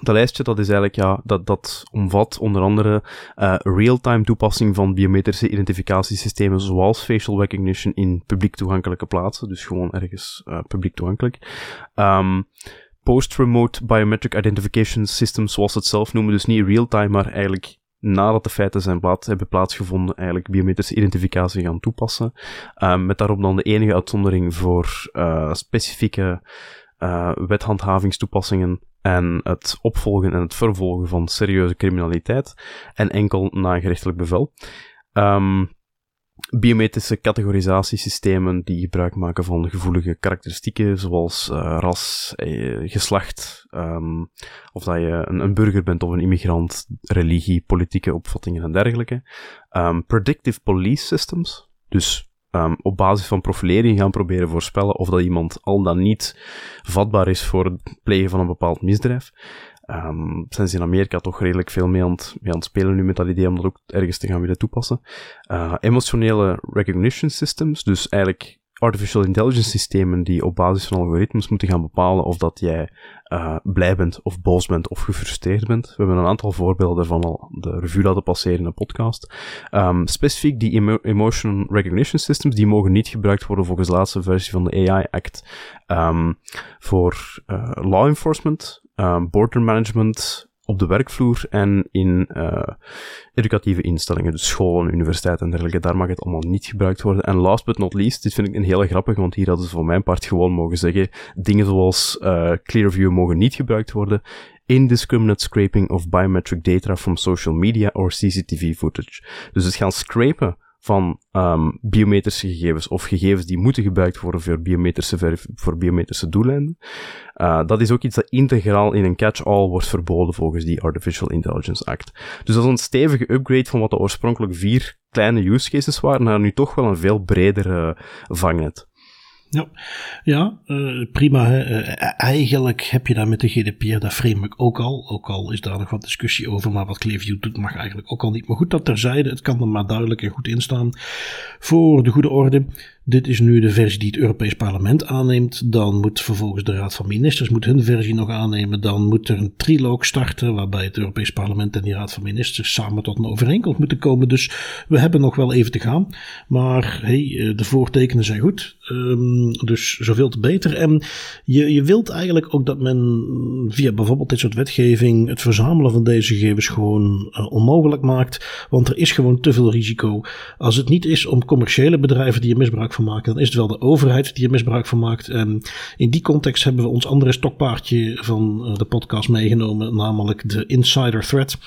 dat lijstje dat is eigenlijk, ja, dat, dat omvat onder andere uh, real-time toepassing van biometrische identificatiesystemen zoals facial recognition in publiek toegankelijke plaatsen, dus gewoon ergens uh, publiek toegankelijk. Post-remote biometric identification systems, zoals ze het zelf noemen, dus niet real-time, maar eigenlijk nadat de feiten zijn plaats, hebben plaatsgevonden, eigenlijk biometrische identificatie gaan toepassen. Um, met daarop dan de enige uitzondering voor uh, specifieke uh, wethandhavingstoepassingen en het opvolgen en het vervolgen van serieuze criminaliteit en enkel na gerechtelijk bevel. Um, biometrische categorisatiesystemen die gebruik maken van gevoelige karakteristieken zoals uh, ras, eh, geslacht, um, of dat je een, een, burger bent of een immigrant, religie, politieke opvattingen en dergelijke. Um, predictive police systems, dus um, op basis van profilering gaan proberen voorspellen of dat iemand al dan niet vatbaar is voor het plegen van een bepaald misdrijf. Um, zijn ze in Amerika toch redelijk veel mee aan, het, aan het spelen nu met dat idee om dat ook ergens te gaan willen toepassen. Uh, emotionele recognition systems, dus eigenlijk artificial intelligence systemen die op basis van algoritmes moeten gaan bepalen of dat jij uh, blij bent of boos bent of gefrustreerd bent. We hebben een aantal voorbeelden daarvan al de revue laten passeren in de podcast. Um, specifiek die emo emotion recognition systems, die mogen niet gebruikt worden volgens de laatste versie van de AI Act um, voor uh, law enforcement, um, border management, op de werkvloer en in uh, educatieve instellingen, dus scholen, universiteiten en dergelijke. Daar mag het allemaal niet gebruikt worden. En last but not least, dit vind ik een hele grappig, want hier hadden ze voor mijn part gewoon mogen zeggen, dingen zoals uh, Clearview mogen niet gebruikt worden. Indiscriminate scraping of biometric data from social media or CCTV footage. Dus het gaan scrapen van um, biometrische gegevens of gegevens die moeten gebruikt worden voor biometrische, voor biometrische doeleinden. Uh, dat is ook iets dat integraal in een catch-all wordt verboden volgens die Artificial Intelligence Act. Dus dat is een stevige upgrade van wat de oorspronkelijk vier kleine use cases waren naar nu toch wel een veel bredere vangnet. Ja, ja uh, prima. Hè. Uh, eigenlijk heb je daar met de GDPR dat framework ook al. Ook al is daar nog wat discussie over, maar wat Clearview doet mag eigenlijk ook al niet. Maar goed, dat terzijde, het kan er maar duidelijk en goed in staan. Voor de goede orde, dit is nu de versie die het Europees Parlement aanneemt. Dan moet vervolgens de Raad van Ministers moet hun versie nog aannemen. Dan moet er een triloog starten waarbij het Europees Parlement en die Raad van Ministers samen tot een overeenkomst moeten komen. Dus we hebben nog wel even te gaan. Maar hey, eh, de voortekenen zijn goed. Um, dus zoveel te beter. En je, je wilt eigenlijk ook dat men via bijvoorbeeld dit soort wetgeving het verzamelen van deze gegevens gewoon uh, onmogelijk maakt. Want er is gewoon te veel risico. Als het niet is om commerciële bedrijven die er misbruik van maken, dan is het wel de overheid die er misbruik van maakt. En in die context hebben we ons andere stokpaardje van uh, de podcast meegenomen, namelijk de insider threat.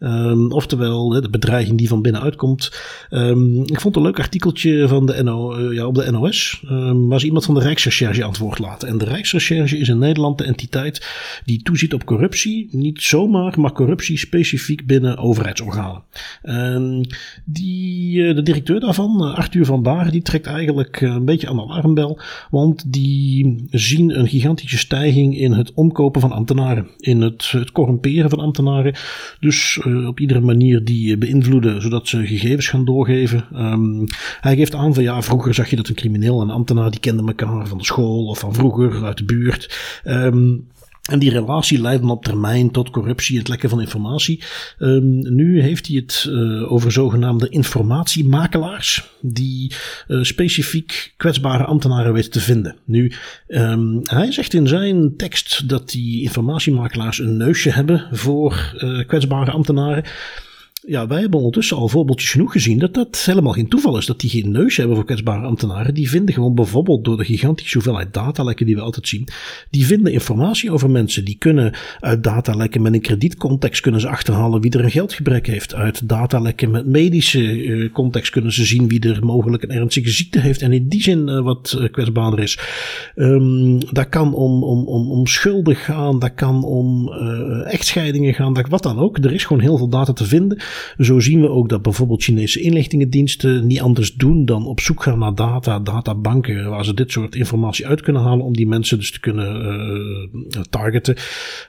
Um, oftewel de bedreiging die van binnenuit komt. Um, ik vond een leuk artikeltje van de uh, ja, op de NOS, waar ze iemand van de Rijksrecherche aan het woord laten. En de Rijksrecherche is in Nederland de entiteit die toeziet op corruptie. Niet zomaar, maar corruptie specifiek binnen overheidsorganen. En die, uh, de directeur daarvan, Arthur van Baar, die trekt eigenlijk een beetje aan de alarmbel. Want die zien een gigantische stijging in het omkopen van ambtenaren. In het, het corrumperen van ambtenaren. Dus uh, op iedere manier die beïnvloeden, zodat ze gegevens gaan doorgeven. Um, hij geeft aan van ja, vroeger zag je dat een crimineel en een ambtenaar die kenden elkaar van de school of van vroeger uit de buurt. Um, en die relatie leidt dan op termijn tot corruptie, het lekken van informatie. Um, nu heeft hij het uh, over zogenaamde informatiemakelaars, die uh, specifiek kwetsbare ambtenaren weten te vinden. Nu, um, hij zegt in zijn tekst dat die informatiemakelaars een neusje hebben voor uh, kwetsbare ambtenaren ja, wij hebben ondertussen al voorbeeldjes genoeg gezien dat dat helemaal geen toeval is. Dat die geen neus hebben voor kwetsbare ambtenaren. Die vinden gewoon bijvoorbeeld door de gigantische hoeveelheid datalekken die we altijd zien. Die vinden informatie over mensen. Die kunnen uit datalekken met een kredietcontext kunnen ze achterhalen wie er een geldgebrek heeft. Uit datalekken met medische uh, context kunnen ze zien wie er mogelijk een ernstige ziekte heeft. En in die zin uh, wat uh, kwetsbaarder is. Um, dat kan om, om, om, om schulden gaan. Dat kan om echtscheidingen gaan. Dat, wat dan ook. Er is gewoon heel veel data te vinden. Zo zien we ook dat bijvoorbeeld Chinese inlichtingendiensten niet anders doen dan op zoek gaan naar data, databanken, waar ze dit soort informatie uit kunnen halen om die mensen dus te kunnen uh, targeten.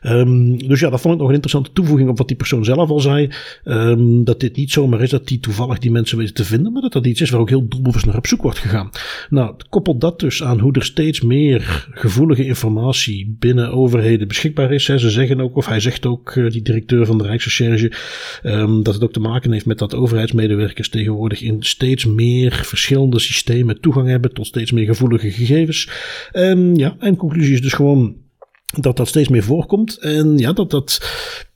Um, dus ja, dat vond ik nog een interessante toevoeging op wat die persoon zelf al zei. Um, dat dit niet zomaar is dat die toevallig die mensen weten te vinden, maar dat dat iets is waar ook heel doelbewust naar op zoek wordt gegaan. Nou, koppel dat dus aan hoe er steeds meer gevoelige informatie binnen overheden beschikbaar is. Ze zeggen ook, of hij zegt ook, uh, die directeur van de Rijksrecherche, um, dat het ook te maken heeft met dat overheidsmedewerkers tegenwoordig in steeds meer verschillende systemen toegang hebben tot steeds meer gevoelige gegevens. Um, ja, en conclusie is dus gewoon dat dat steeds meer voorkomt. En ja, dat dat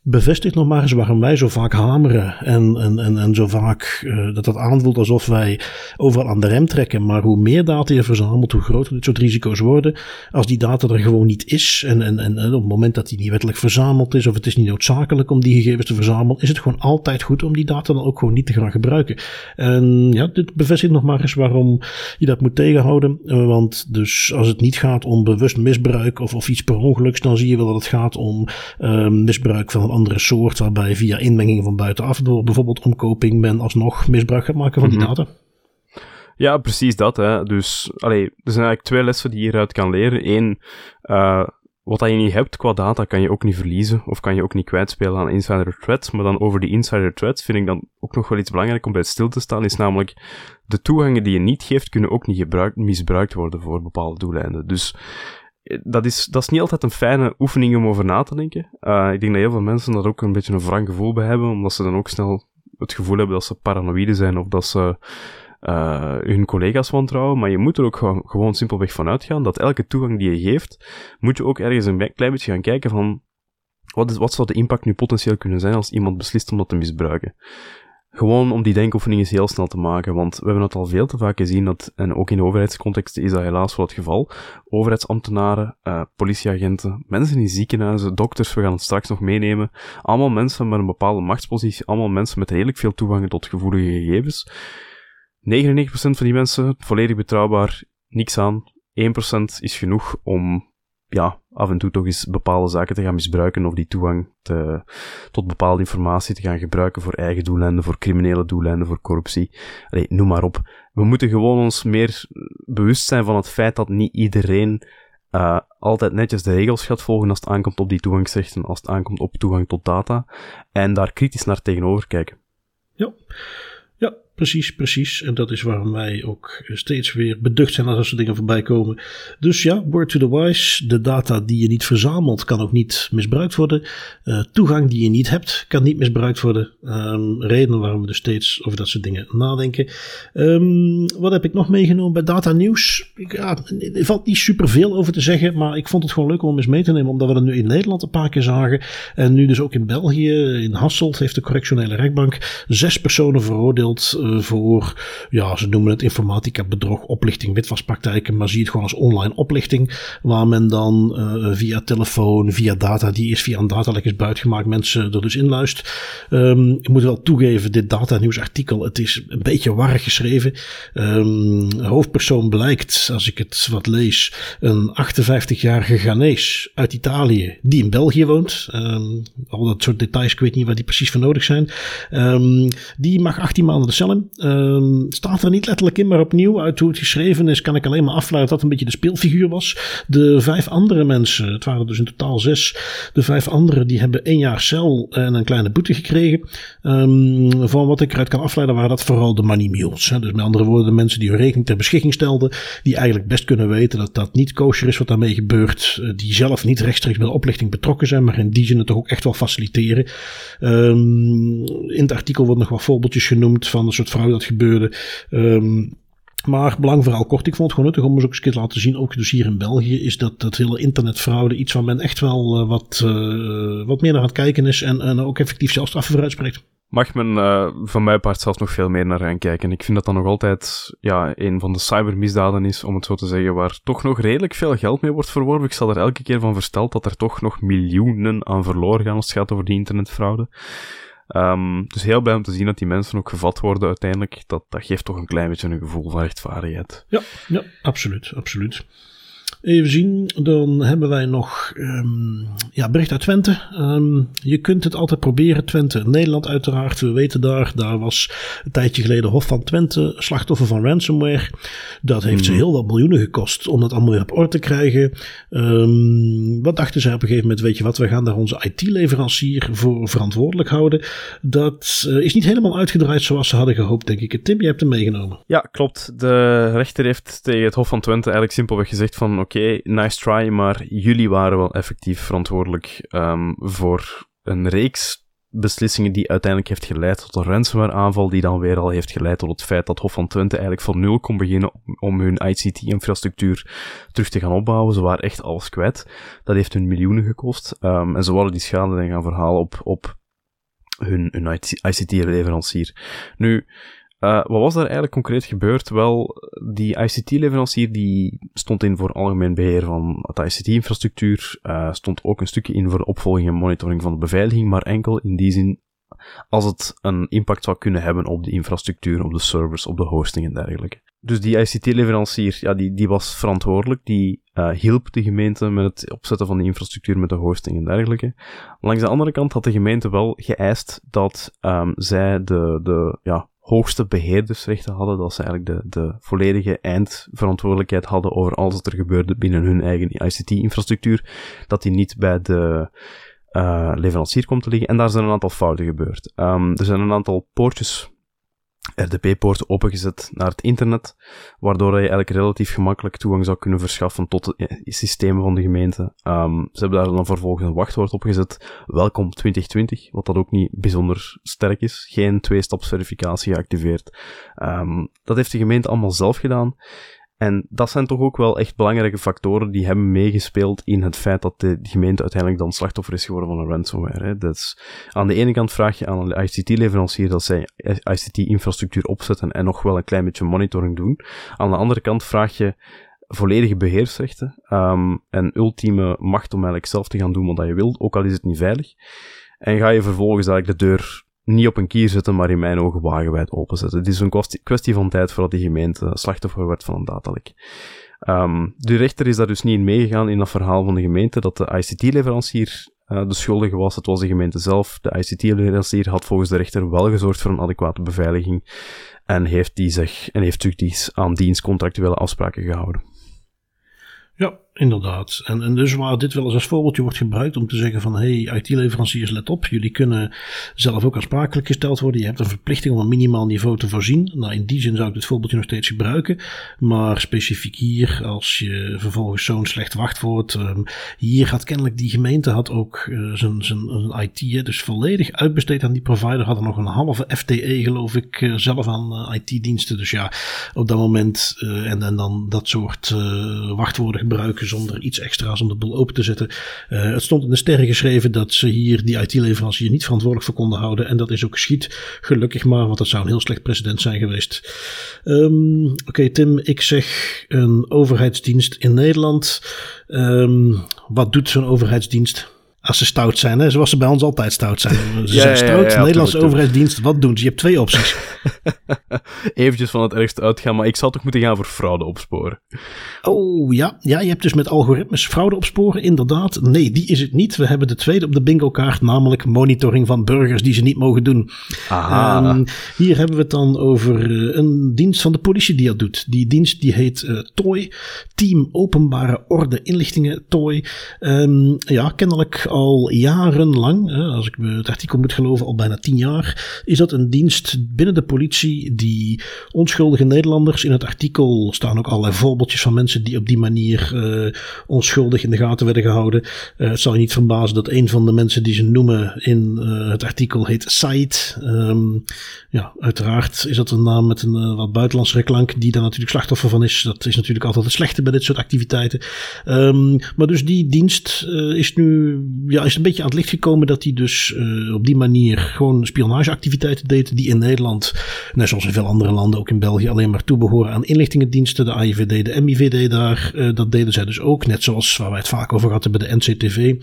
bevestigt nog maar eens waarom wij zo vaak hameren en, en, en, en zo vaak uh, dat dat aanvoelt alsof wij overal aan de rem trekken. Maar hoe meer data je verzamelt, hoe groter dit soort risico's worden. Als die data er gewoon niet is en, en, en, op het moment dat die niet wettelijk verzameld is of het is niet noodzakelijk om die gegevens te verzamelen, is het gewoon altijd goed om die data dan ook gewoon niet te gaan gebruiken. En ja, dit bevestigt nog maar eens waarom je dat moet tegenhouden. Want dus als het niet gaat om bewust misbruik of, of iets per ongeluks, dan zie je wel dat het gaat om uh, misbruik van andere soort, waarbij via inmenging van buitenaf door bijvoorbeeld omkoping men alsnog misbruik gaat maken van die data. Ja, precies dat. Hè. Dus allee, er zijn eigenlijk twee lessen die je hieruit kan leren. Eén, uh, wat je niet hebt qua data kan je ook niet verliezen of kan je ook niet kwijtspelen aan insider threats. Maar dan over die insider threats vind ik dan ook nog wel iets belangrijk om bij stil te staan, is namelijk de toegangen die je niet geeft kunnen ook niet gebruikt, misbruikt worden voor bepaalde doeleinden. Dus dat is, dat is niet altijd een fijne oefening om over na te denken. Uh, ik denk dat heel veel mensen daar ook een beetje een wrang gevoel bij hebben, omdat ze dan ook snel het gevoel hebben dat ze paranoïde zijn of dat ze uh, hun collega's wantrouwen. Maar je moet er ook gewoon, gewoon simpelweg van uitgaan dat elke toegang die je geeft, moet je ook ergens een klein beetje gaan kijken van wat, is, wat zou de impact nu potentieel kunnen zijn als iemand beslist om dat te misbruiken. Gewoon om die denkoefening eens heel snel te maken, want we hebben het al veel te vaak gezien dat, en ook in overheidscontexten is dat helaas wel het geval, overheidsambtenaren, uh, politieagenten, mensen in ziekenhuizen, dokters, we gaan het straks nog meenemen, allemaal mensen met een bepaalde machtspositie, allemaal mensen met redelijk veel toegang tot gevoelige gegevens. 99% van die mensen, volledig betrouwbaar, niks aan. 1% is genoeg om ja, af en toe toch eens bepaalde zaken te gaan misbruiken of die toegang te, tot bepaalde informatie te gaan gebruiken voor eigen doeleinden, voor criminele doeleinden, voor corruptie. Allee, noem maar op. We moeten gewoon ons meer bewust zijn van het feit dat niet iedereen uh, altijd netjes de regels gaat volgen als het aankomt op die toegangsrechten, als het aankomt op toegang tot data, en daar kritisch naar tegenover kijken. Ja. Precies, precies. En dat is waarom wij ook steeds weer beducht zijn als dat soort dingen voorbij komen. Dus ja, word to the wise. De data die je niet verzamelt kan ook niet misbruikt worden. Uh, toegang die je niet hebt kan niet misbruikt worden. Um, redenen waarom we dus steeds over dat soort dingen nadenken. Um, wat heb ik nog meegenomen bij data nieuws? Ja, er valt niet superveel over te zeggen, maar ik vond het gewoon leuk om eens mee te nemen, omdat we dat nu in Nederland een paar keer zagen. En nu dus ook in België, in Hasselt, heeft de correctionele rechtbank zes personen veroordeeld uh, voor, ja, ze noemen het informatica, bedrog, oplichting, witwaspraktijken, maar zie het gewoon als online oplichting, waar men dan uh, via telefoon, via data, die is via een datalek is buitgemaakt, mensen er dus inluist. Um, ik moet wel toegeven, dit data artikel, het is een beetje warrig geschreven. Um, hoofdpersoon blijkt, als ik het wat lees, een 58-jarige Ghanese uit Italië, die in België woont. Um, al dat soort details, ik weet niet waar die precies voor nodig zijn. Die mag 18 maanden de cel in. Um, staat er niet letterlijk in, maar opnieuw uit hoe het geschreven is, kan ik alleen maar afleiden dat een beetje de speelfiguur was. De vijf andere mensen, het waren dus in totaal zes, de vijf anderen die hebben één jaar cel en een kleine boete gekregen. Um, van wat ik eruit kan afleiden waren dat vooral de money mules. Hè. Dus met andere woorden, de mensen die hun rekening ter beschikking stelden, die eigenlijk best kunnen weten dat dat niet kosher is wat daarmee gebeurt, eh, die zelf niet rechtstreeks bij de oplichting betrokken zijn, maar in die zin het toch ook echt wel faciliteren. Um, in het artikel worden nog wat voorbeeldjes genoemd van soort fraude dat gebeurde. Um, maar belang vooral kort, ik vond het gewoon nuttig om eens ook eens een keer te laten zien, ook dus hier in België, is dat, dat hele internetfraude iets waar men echt wel uh, wat, uh, wat meer naar aan het kijken is en, en ook effectief zelfs straffen voor uitspreekt mag men uh, van mijn part zelfs nog veel meer naar gaan kijken. Ik vind dat dan nog altijd ja, een van de cybermisdaden is, om het zo te zeggen, waar toch nog redelijk veel geld mee wordt verworven. Ik zal er elke keer van versteld dat er toch nog miljoenen aan verloren gaan als het gaat over die internetfraude. Um, dus heel blij om te zien dat die mensen ook gevat worden uiteindelijk. Dat, dat geeft toch een klein beetje een gevoel van rechtvaardigheid. Ja, ja absoluut, absoluut. Even zien, dan hebben wij nog um, ja, bericht uit Twente. Um, je kunt het altijd proberen, Twente. Nederland uiteraard, we weten daar. Daar was een tijdje geleden Hof van Twente, slachtoffer van ransomware. Dat heeft mm. ze mhm. heel wat miljoenen gekost om dat allemaal weer op orde te krijgen. Um, wat dachten ze op een gegeven moment, weet je wat, we gaan daar onze IT-leverancier voor verantwoordelijk houden. Dat uh, is niet helemaal uitgedraaid zoals ze hadden gehoopt, denk ik. Tim, je hebt hem meegenomen. Ja, klopt. De rechter heeft tegen het Hof van Twente eigenlijk simpelweg gezegd van oké, nice try, maar jullie waren wel effectief verantwoordelijk um, voor een reeks beslissingen die uiteindelijk heeft geleid tot een ransomware aanval, die dan weer al heeft geleid tot het feit dat Hof van Twente eigenlijk van nul kon beginnen om hun ICT-infrastructuur terug te gaan opbouwen. Ze waren echt alles kwijt. Dat heeft hun miljoenen gekost. Um, en ze wilden die schade dan gaan verhalen op, op hun, hun ICT-leverancier. Nu, uh, wat was daar eigenlijk concreet gebeurd? Wel, die ICT-leverancier die stond in voor algemeen beheer van het ICT-infrastructuur, uh, stond ook een stukje in voor de opvolging en monitoring van de beveiliging, maar enkel in die zin als het een impact zou kunnen hebben op de infrastructuur, op de servers, op de hosting en dergelijke. Dus die ICT-leverancier, ja, die, die was verantwoordelijk, die uh, hielp de gemeente met het opzetten van de infrastructuur, met de hosting en dergelijke. Langs de andere kant had de gemeente wel geëist dat um, zij de, de ja, hoogste beheerdersrechten hadden, dat ze eigenlijk de, de volledige eindverantwoordelijkheid hadden over alles wat er gebeurde binnen hun eigen ICT-infrastructuur, dat die niet bij de uh, leverancier komt te liggen. En daar zijn een aantal fouten gebeurd. Um, er zijn een aantal poortjes RDP-poorten opengezet naar het internet, waardoor je eigenlijk relatief gemakkelijk toegang zou kunnen verschaffen tot de systemen van de gemeente. Um, ze hebben daar dan vervolgens een wachtwoord opgezet, welkom 2020, wat dat ook niet bijzonder sterk is. Geen twee-stapsverificatie geactiveerd. Um, dat heeft de gemeente allemaal zelf gedaan. En dat zijn toch ook wel echt belangrijke factoren die hebben meegespeeld in het feit dat de gemeente uiteindelijk dan slachtoffer is geworden van een ransomware. Hè. Dus aan de ene kant vraag je aan een ICT-leverancier dat zij ICT-infrastructuur opzetten en nog wel een klein beetje monitoring doen. Aan de andere kant vraag je volledige beheersrechten um, en ultieme macht om eigenlijk zelf te gaan doen wat je wilt, ook al is het niet veilig. En ga je vervolgens eigenlijk de deur niet op een kier zetten, maar in mijn ogen wagenwijd openzetten. Het is een kwestie van tijd voordat die gemeente slachtoffer wordt van een datalek. Um, de rechter is daar dus niet in meegegaan in dat verhaal van de gemeente dat de ICT-leverancier uh, de schuldige was. Het was de gemeente zelf. De ICT-leverancier had volgens de rechter wel gezorgd voor een adequate beveiliging en heeft die zich en heeft zich aan dienstcontractuele afspraken gehouden. Inderdaad. En, en dus waar dit wel eens als voorbeeldje wordt gebruikt om te zeggen van hey, IT-leveranciers, let op, jullie kunnen zelf ook aansprakelijk gesteld worden. Je hebt een verplichting om een minimaal niveau te voorzien. Nou, in die zin zou ik dit voorbeeldje nog steeds gebruiken. Maar specifiek hier, als je vervolgens zo'n slecht wachtwoord. Um, hier had kennelijk die gemeente had ook uh, zijn, zijn, IT dus volledig uitbesteed aan die provider. Hadden nog een halve FTE geloof ik uh, zelf aan uh, IT-diensten. Dus ja, op dat moment en, en dan dat soort wachtwoorden gebruiken zonder iets extra's om de boel open te zetten. Uh, het stond in de sterren geschreven dat ze hier die IT-leverancier niet verantwoordelijk voor konden houden. En dat is ook geschied. Gelukkig maar, want dat zou een heel slecht precedent zijn geweest. Um, Oké, Tim, ik zeg een overheidsdienst in Nederland. Um, wat doet zo'n overheidsdienst? Als ze stout zijn, hè? zoals ze bij ons altijd stout zijn. Ze ja, zijn stout. Ja, ja, Nederlandse overheidsdienst, wat doen ze? Je hebt twee opties. Eventjes van het ergste uitgaan, maar ik zal toch moeten gaan voor fraude opsporen. Oh ja, ja, je hebt dus met algoritmes fraude opsporen, inderdaad. Nee, die is het niet. We hebben de tweede op de bingo kaart, namelijk monitoring van burgers die ze niet mogen doen. Aha. Um, hier hebben we het dan over uh, een dienst van de politie die dat doet. Die dienst die heet uh, TOI, Team Openbare Orde Inlichtingen TOI. Um, ja, kennelijk al jarenlang, als ik het artikel moet geloven, al bijna tien jaar, is dat een dienst binnen de politie die onschuldige Nederlanders, in het artikel staan ook allerlei voorbeeldjes van mensen die op die manier uh, onschuldig in de gaten werden gehouden. Uh, het zal je niet verbazen dat een van de mensen die ze noemen in uh, het artikel heet Said. Um, ja, uiteraard is dat een naam met een wat buitenlandse klank die daar natuurlijk slachtoffer van is. Dat is natuurlijk altijd het slechte bij dit soort activiteiten. Um, maar dus die dienst is nu ja, is een beetje aan het licht gekomen dat hij dus uh, op die manier gewoon spionageactiviteiten deed die in Nederland, net zoals in veel andere landen, ook in België, alleen maar toebehoren aan inlichtingendiensten. De AIVD, de MIVD daar, uh, dat deden zij dus ook, net zoals waar wij het vaak over hadden bij de NCTV.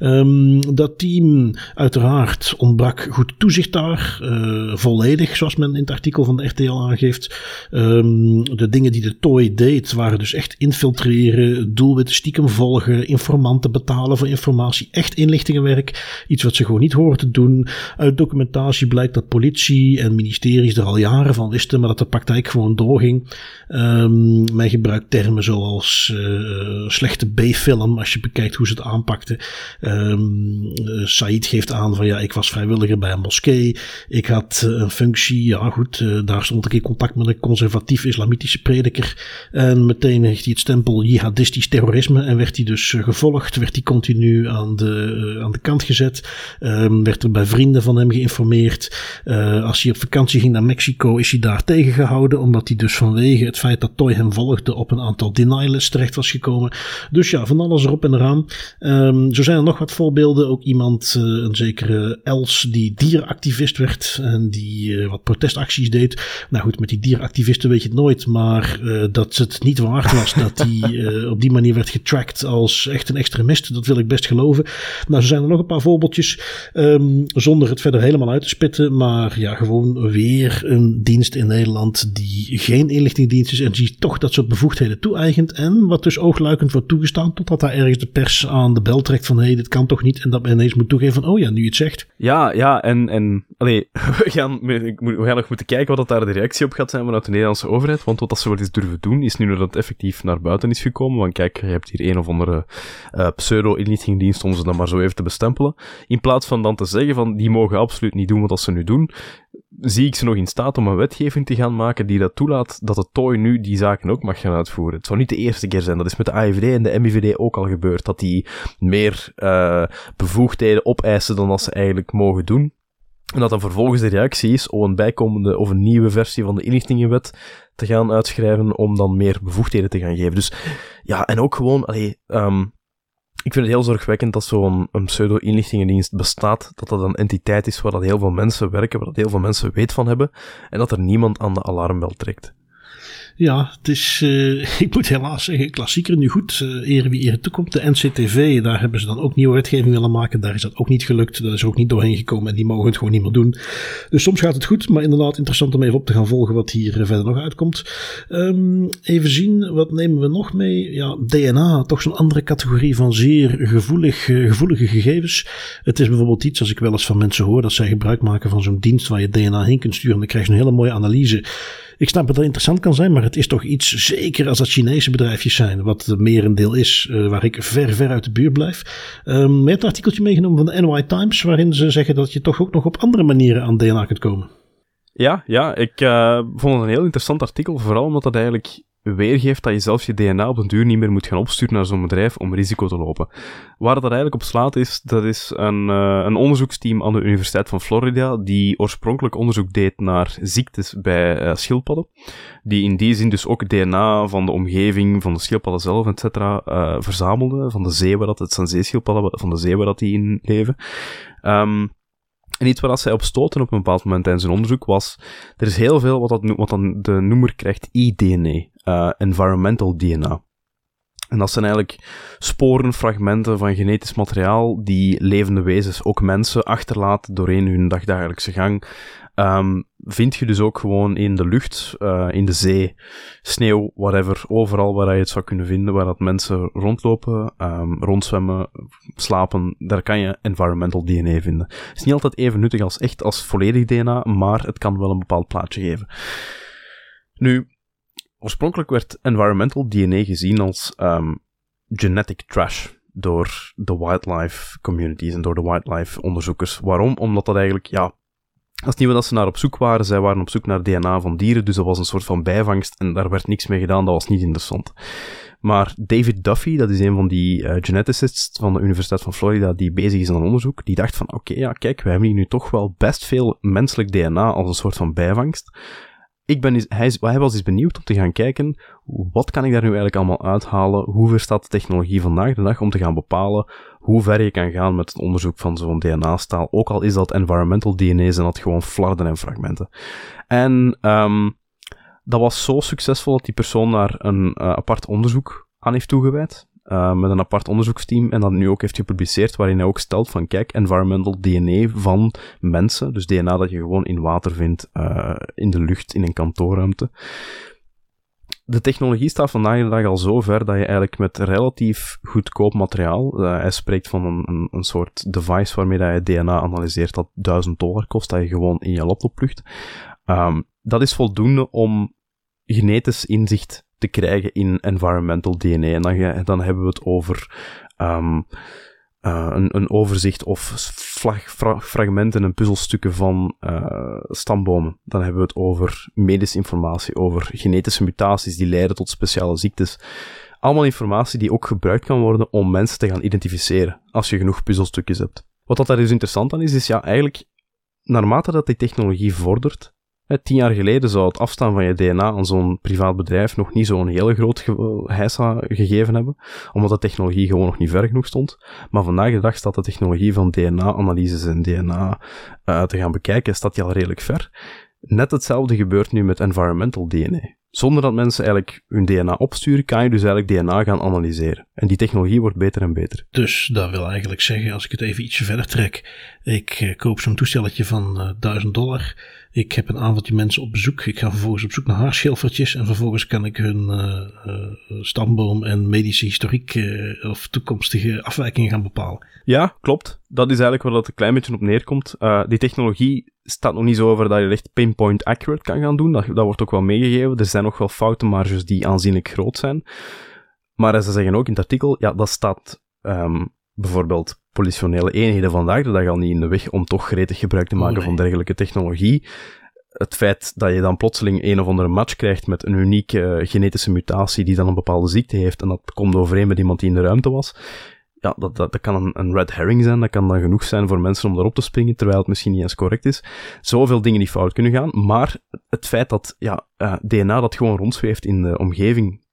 Um, dat team uiteraard ontbrak goed toezicht daar, uh, volledig, zoals men in het artikel van de RTL aangeeft. Um, de dingen die de TOI deed waren dus echt infiltreren, doelwitten stiekem volgen, informanten betalen voor informatie echt inlichtingenwerk. Iets wat ze gewoon niet horen te doen. Uit documentatie blijkt dat politie en ministeries er al jaren van wisten, maar dat de praktijk gewoon doorging. Um, men gebruikt termen zoals uh, slechte B-film als je bekijkt hoe ze het aanpakten. Um, uh, Said geeft aan van ja, ik was vrijwilliger bij een moskee. Ik had uh, een functie, ja goed, daar stond ik in contact met een conservatief islamitische prediker. En meteen heeft hij het stempel jihadistisch terrorisme en werd hij dus gevolgd, werd hij continu aan de, uh, aan de kant gezet. Um, werd er bij vrienden van hem geïnformeerd. Uh, als hij op vakantie ging naar Mexico, is hij daar tegengehouden. Omdat hij dus vanwege het feit dat Toy hem volgde op een aantal denialists terecht was gekomen. Dus ja, van alles erop en eraan. Um, zo zijn er nog wat voorbeelden. Ook iemand, uh, een zekere Els, die dierenactivist werd. En die wat protestacties deed. Nou goed, met die dierenactivisten weet je het nooit. Maar dat het niet waard was dat hij op die manier werd getracked als echt een extremist. Dat wil ik best geloven. Nou, zo zijn er nog een paar voorbeeldjes. Um, zonder het verder helemaal uit te spitten. Maar ja, gewoon weer een dienst in Nederland die geen inlichtingdienst is. En die toch dat soort bevoegdheden toe-eigent. En wat dus oogluikend wordt toegestaan. Totdat daar ergens de pers aan de bel trekt van hé, hey, dit kan toch niet. En dat men ineens moet toegeven van oh ja, nu je het zegt. Ja, ja, en, en allee, we, gaan, we gaan nog moeten kijken wat daar de reactie op gaat zijn vanuit de Nederlandse overheid. Want wat ze wel eens durven doen, is nu dat het effectief naar buiten is gekomen. Want kijk, je hebt hier een of andere uh, pseudo-inlichtingdienst om dan maar zo even te bestempelen. In plaats van dan te zeggen van die mogen absoluut niet doen wat ze nu doen, zie ik ze nog in staat om een wetgeving te gaan maken die dat toelaat dat het tooi nu die zaken ook mag gaan uitvoeren. Het zou niet de eerste keer zijn. Dat is met de AIVD en de MIVD ook al gebeurd. Dat die meer uh, bevoegdheden opeisen dan dat ze eigenlijk mogen doen. En dat dan vervolgens de reactie is om een bijkomende of een nieuwe versie van de inlichtingenwet te gaan uitschrijven om dan meer bevoegdheden te gaan geven. Dus ja, en ook gewoon, allee, um, ik vind het heel zorgwekkend dat zo'n pseudo-inlichtingendienst bestaat, dat dat een entiteit is waar dat heel veel mensen werken, waar dat heel veel mensen weet van hebben, en dat er niemand aan de alarmbel trekt. Ja, het is, uh, ik moet helaas zeggen, klassieker nu goed. Uh, eer wie eer toekomt. De NCTV, daar hebben ze dan ook nieuwe wetgeving willen maken. Daar is dat ook niet gelukt. Dat is ook niet doorheen gekomen en die mogen het gewoon niet meer doen. Dus soms gaat het goed, maar inderdaad interessant om even op te gaan volgen wat hier verder nog uitkomt. Um, even zien, wat nemen we nog mee? Ja, DNA, toch zo'n andere categorie van zeer gevoelig, gevoelige gegevens. Het is bijvoorbeeld iets, als ik wel eens van mensen hoor, dat zij gebruik maken van zo'n dienst waar je DNA heen kunt sturen. Dan krijg je een hele mooie analyse ik snap dat het interessant kan zijn, maar het is toch iets, zeker als dat Chinese bedrijfjes zijn, wat het merendeel is, uh, waar ik ver, ver uit de buurt blijf. Um, je hebt een artikeltje meegenomen van de NY Times, waarin ze zeggen dat je toch ook nog op andere manieren aan DNA kunt komen. Ja, ja ik uh, vond het een heel interessant artikel, vooral omdat dat eigenlijk weergeeft dat je zelfs je DNA op een duur niet meer moet gaan opsturen naar zo'n bedrijf om risico te lopen. Waar dat eigenlijk op slaat is, dat is een, uh, een onderzoeksteam aan de Universiteit van Florida die oorspronkelijk onderzoek deed naar ziektes bij uh, schildpadden. Die in die zin dus ook DNA van de omgeving, van de schildpadden zelf, et cetera, uh, verzamelde. Van de zee waar dat, het zijn zeeschildpadden, van de zee waar dat die in leven. Um, en iets waar zij op stoten op een bepaald moment tijdens hun onderzoek was, er is heel veel wat, dat, wat dan de noemer krijgt eDNA, uh, environmental DNA. En dat zijn eigenlijk sporen, fragmenten van genetisch materiaal die levende wezens, ook mensen, achterlaten doorheen hun dagdagelijkse gang. Um, vind je dus ook gewoon in de lucht, uh, in de zee, sneeuw, whatever, overal waar je het zou kunnen vinden, waar dat mensen rondlopen, um, rondzwemmen, slapen, daar kan je environmental DNA vinden. Het is niet altijd even nuttig als echt als volledig DNA, maar het kan wel een bepaald plaatje geven. Nu, oorspronkelijk werd environmental DNA gezien als um, genetic trash door de wildlife communities en door de wildlife onderzoekers. Waarom? Omdat dat eigenlijk, ja, dat is niet wat ze naar op zoek waren. Zij waren op zoek naar DNA van dieren, dus dat was een soort van bijvangst en daar werd niks mee gedaan, dat was niet interessant. Maar David Duffy, dat is een van die uh, geneticists van de Universiteit van Florida die bezig is aan onderzoek, die dacht van oké, ja kijk, we hebben hier nu toch wel best veel menselijk DNA als een soort van bijvangst ik ben, hij, hij was eens benieuwd om te gaan kijken, wat kan ik daar nu eigenlijk allemaal uithalen? Hoe ver staat de technologie vandaag de dag om te gaan bepalen hoe ver je kan gaan met het onderzoek van zo'n DNA-staal? Ook al is dat environmental DNA, en dat gewoon flarden en fragmenten. En um, dat was zo succesvol dat die persoon daar een uh, apart onderzoek aan heeft toegewijd. Uh, met een apart onderzoeksteam en dat nu ook heeft gepubliceerd, waarin hij ook stelt van kijk, environmental DNA van mensen, dus DNA dat je gewoon in water vindt, uh, in de lucht, in een kantoorruimte. De technologie staat vandaag de dag al zo ver dat je eigenlijk met relatief goedkoop materiaal, uh, hij spreekt van een, een, een, soort device waarmee dat je DNA analyseert dat 1000 dollar kost, dat je gewoon in je laptop plugt. Um, dat is voldoende om genetisch inzicht te krijgen in environmental DNA. En dan, dan hebben we het over um, uh, een, een, overzicht of fragmenten en puzzelstukken van uh, stambomen. Dan hebben we het over medische informatie, over genetische mutaties die leiden tot speciale ziektes. Allemaal informatie die ook gebruikt kan worden om mensen te gaan identificeren, als je genoeg puzzelstukjes hebt. Wat dat daar dus interessant aan is, is ja, eigenlijk, naarmate dat die technologie vordert, Tien jaar geleden zou het afstaan van je DNA aan zo'n privaat bedrijf nog niet zo'n hele groot ge heisa gegeven hebben, omdat de technologie gewoon nog niet ver genoeg stond. Maar vandaag de dag staat de technologie van DNA-analyses en DNA uh, te gaan bekijken, staat die al redelijk ver. Net hetzelfde gebeurt nu met environmental DNA. Zonder dat mensen eigenlijk hun DNA opsturen, kan je dus eigenlijk DNA gaan analyseren. En die technologie wordt beter en beter. Dus dat wil eigenlijk zeggen, als ik het even ietsje verder trek, ik uh, koop zo'n toestelletje van uh, 1000 dollar ik heb een aantalje mensen op bezoek. Ik ga vervolgens op zoek naar haarschilfertjes. En vervolgens kan ik hun uh, uh, stamboom en medische historiek uh, of toekomstige afwijkingen gaan bepalen. Ja, klopt. Dat is eigenlijk waar dat een klein beetje op neerkomt. die technologie staat nog niet zo over dat je echt pinpoint accurate kan gaan doen. Dat, wordt ook wel meegegeven. Er zijn nog wel foutenmarges die aanzienlijk groot zijn. Maar ze zeggen ook in het artikel, ja, dat staat um, bijvoorbeeld politionele eenheden vandaag de dag al niet in de weg om toch gretig gebruik te maken oh, van dergelijke technologie. Het feit dat je dan plotseling een of andere match krijgt met een unieke uh, genetische mutatie die dan een bepaalde ziekte heeft en dat komt overeen met iemand die in de ruimte was, ja, dat, dat, dat kan een, een, red herring zijn, dat kan dan genoeg zijn voor mensen om erop te springen, terwijl het misschien niet eens correct is. Zoveel dingen die fout kunnen gaan, maar het feit dat ja, uh, DNA dat gewoon rondzweeft in de omgeving,